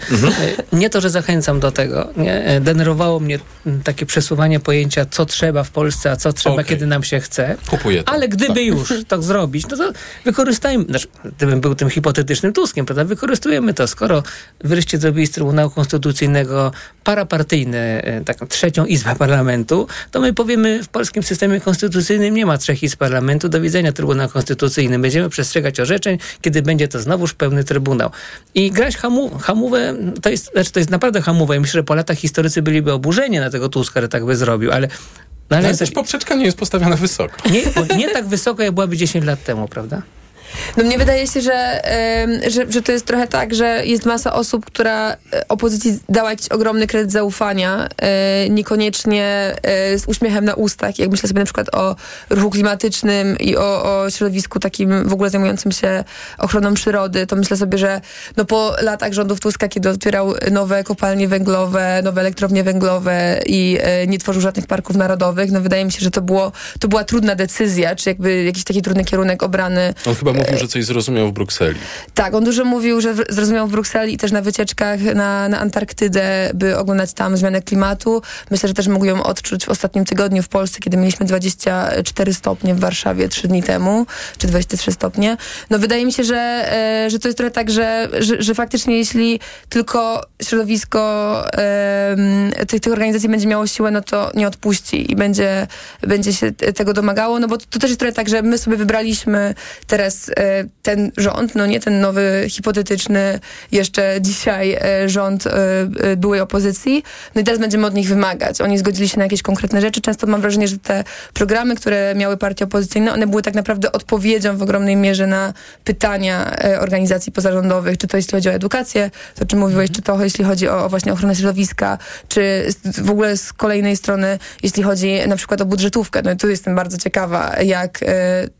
e, nie to, że zachęcam do tego, nie? E, Denerwowało mnie takie przesuwanie pojęcia, co trzeba w Polsce, a co trzeba, Okej. kiedy nam się chce. Kupuję to. Ale gdyby Tak. już tak zrobić, no to wykorzystajmy, znaczy, gdybym był tym hipotetycznym Tuskiem, prawda, wykorzystujemy to. Skoro wreszcie zrobili z Trybunału Konstytucyjnego parapartyjny, e, taką trzecią izbę parlamentu, to my powiemy, w polskim systemie konstytucyjnym nie ma trzech izb parlamentu, do widzenia Trybunał Konstytucyjny. Będziemy przestrzegać orzeczeń, kiedy będzie to znowuż pełny Trybunał. I grać hamu, hamówę, to jest, znaczy to jest naprawdę hamowe. I myślę, że po latach historycy byliby oburzeni na tego Tuska, że tak by zrobił, ale no Ale ale też poprzeczka nie jest postawiona wysoko. nie, nie tak wysoko, jak byłaby 10 lat temu, prawda? No mnie wydaje się, że, że, że to jest trochę tak, że jest masa osób, która e, opozycji dała jakiś ogromny kredyt zaufania, e, niekoniecznie e, z uśmiechem na ustach. Jak myślę sobie na przykład o ruchu klimatycznym i o, o środowisku takim w ogóle zajmującym się ochroną przyrody, to myślę sobie, że no po latach rządów Tuska, kiedy otwierał nowe kopalnie węglowe, nowe elektrownie węglowe i nie tworzył żadnych parków narodowych, no wydaje mi się, że to, było, to była trudna decyzja, czy jakby jakiś taki trudny kierunek obrany On chyba mówił, że coś zrozumiał w Brukseli. tak, on dużo mówił, że zrozumiał w Brukseli i też na wycieczkach na, na Antarktydę, by oglądać tam zmianę klimatu. Myślę, że też mógł ją odczuć w ostatnim tygodniu w Polsce, kiedy mieliśmy 24 stopnie w Warszawie trzy dni temu, czy 23 stopnie. No wydaje mi się, że, e, że to jest trochę tak, że, że, że faktycznie jeśli tylko środowisko tych, tych organizacji będzie miało siłę, no to nie odpuści i będzie, będzie się te- tego domagało, no bo to, to też jest trochę tak, że my sobie wybraliśmy teraz e, ten rząd, no nie ten nowy, hipotetyczny jeszcze dzisiaj e, rząd e, byłej opozycji, no i teraz będziemy od nich wymagać. Oni zgodzili się na jakieś konkretne rzeczy. Często mam wrażenie, że te programy, które miały partie opozycyjne, one były tak naprawdę odpowiedzią w ogromnej mierze na pytania organizacji pozarządowych, czy to jeśli chodzi o edukację, to czym mówiłeś, czy to jeśli chodzi o, o właśnie ochronę środowiska, czy w ogóle z kolejnej strony, jeśli chodzi na przykład o budżetówkę. No i tu jestem bardzo ciekawa, jak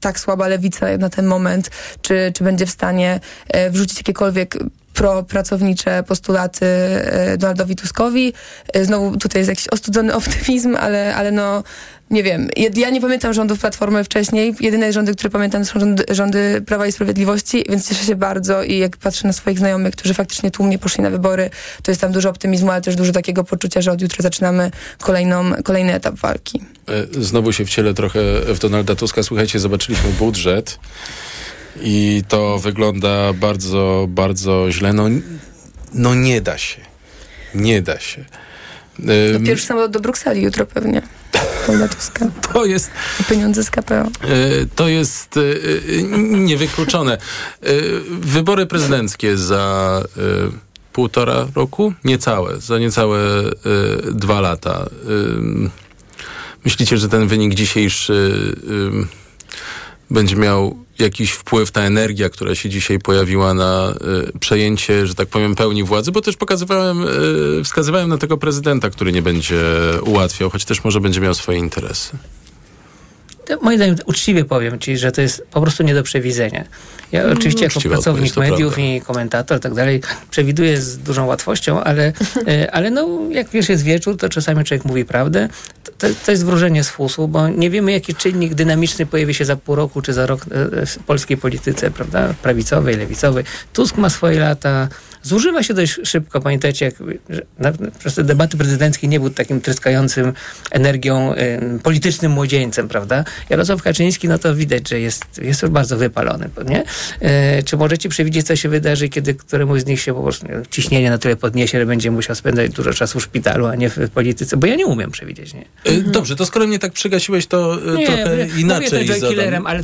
tak słaba lewica na ten moment, czy, czy będzie w stanie e, wrzucić jakiekolwiek propracownicze postulaty e, Donaldowi Tuskowi. E, znowu tutaj jest jakiś ostudzony optymizm, ale, ale no nie wiem, ja nie pamiętam rządów Platformy wcześniej. Jedyne rządy, które pamiętam, są rządy, rządy, Prawa i Sprawiedliwości, więc cieszę się bardzo i jak patrzę na swoich znajomych, którzy faktycznie tłumnie poszli na wybory, to jest tam dużo optymizmu, ale też dużo takiego poczucia, że od jutra zaczynamy kolejną, kolejny etap walki. Znowu się wcielę trochę w Donalda Tuska. Słuchajcie, zobaczyliśmy budżet i to wygląda bardzo, bardzo źle. No, no nie da się. Nie da się. No pierwszy samolot do Brukseli jutro pewnie. To jest... Pieniądze z KPO. E, to jest e, niewykluczone. E, wybory prezydenckie za półtora roku? Niecałe. Za niecałe dwa lata. Myślicie, że ten wynik dzisiejszy będzie miał jakiś wpływ ta energia, która się dzisiaj pojawiła na y, przejęcie, że tak powiem, pełni władzy, bo też pokazywałem, y, wskazywałem na tego prezydenta, który nie będzie ułatwiał, choć też może będzie miał swoje interesy. To moim zdaniem uczciwie powiem ci, że to jest po prostu nie do przewidzenia. Ja mm, oczywiście jako pracownik mediów prawda. i komentator i tak dalej przewiduję z dużą łatwością, ale, e, ale no, jak wiesz, jest wieczór, to czasami człowiek mówi prawdę. To, to jest wróżenie z fusu, bo nie wiemy, jaki czynnik dynamiczny pojawi się za pół roku czy za rok e, w polskiej polityce, prawda? Prawicowej, lewicowej. Tusk ma swoje lata, zużywa się dość szybko. Pamiętajcie, jak na, przez te debaty prezydenckie nie był takim tryskającym energią y, politycznym młodzieńcem, prawda? Jarosław Kaczyński, no to widać, że jest, jest bardzo wypalony, nie? Y, czy możecie przewidzieć, co się wydarzy, kiedy któremuś z nich się po prostu nie, ciśnienie na tyle podniesie, że będzie musiał spędzać dużo czasu w szpitalu, a nie w, w polityce? Bo ja nie umiem przewidzieć, nie? Y, dobrze, to skoro mnie tak przygasiłeś, to nie, trochę inaczej mówię to killerem, ale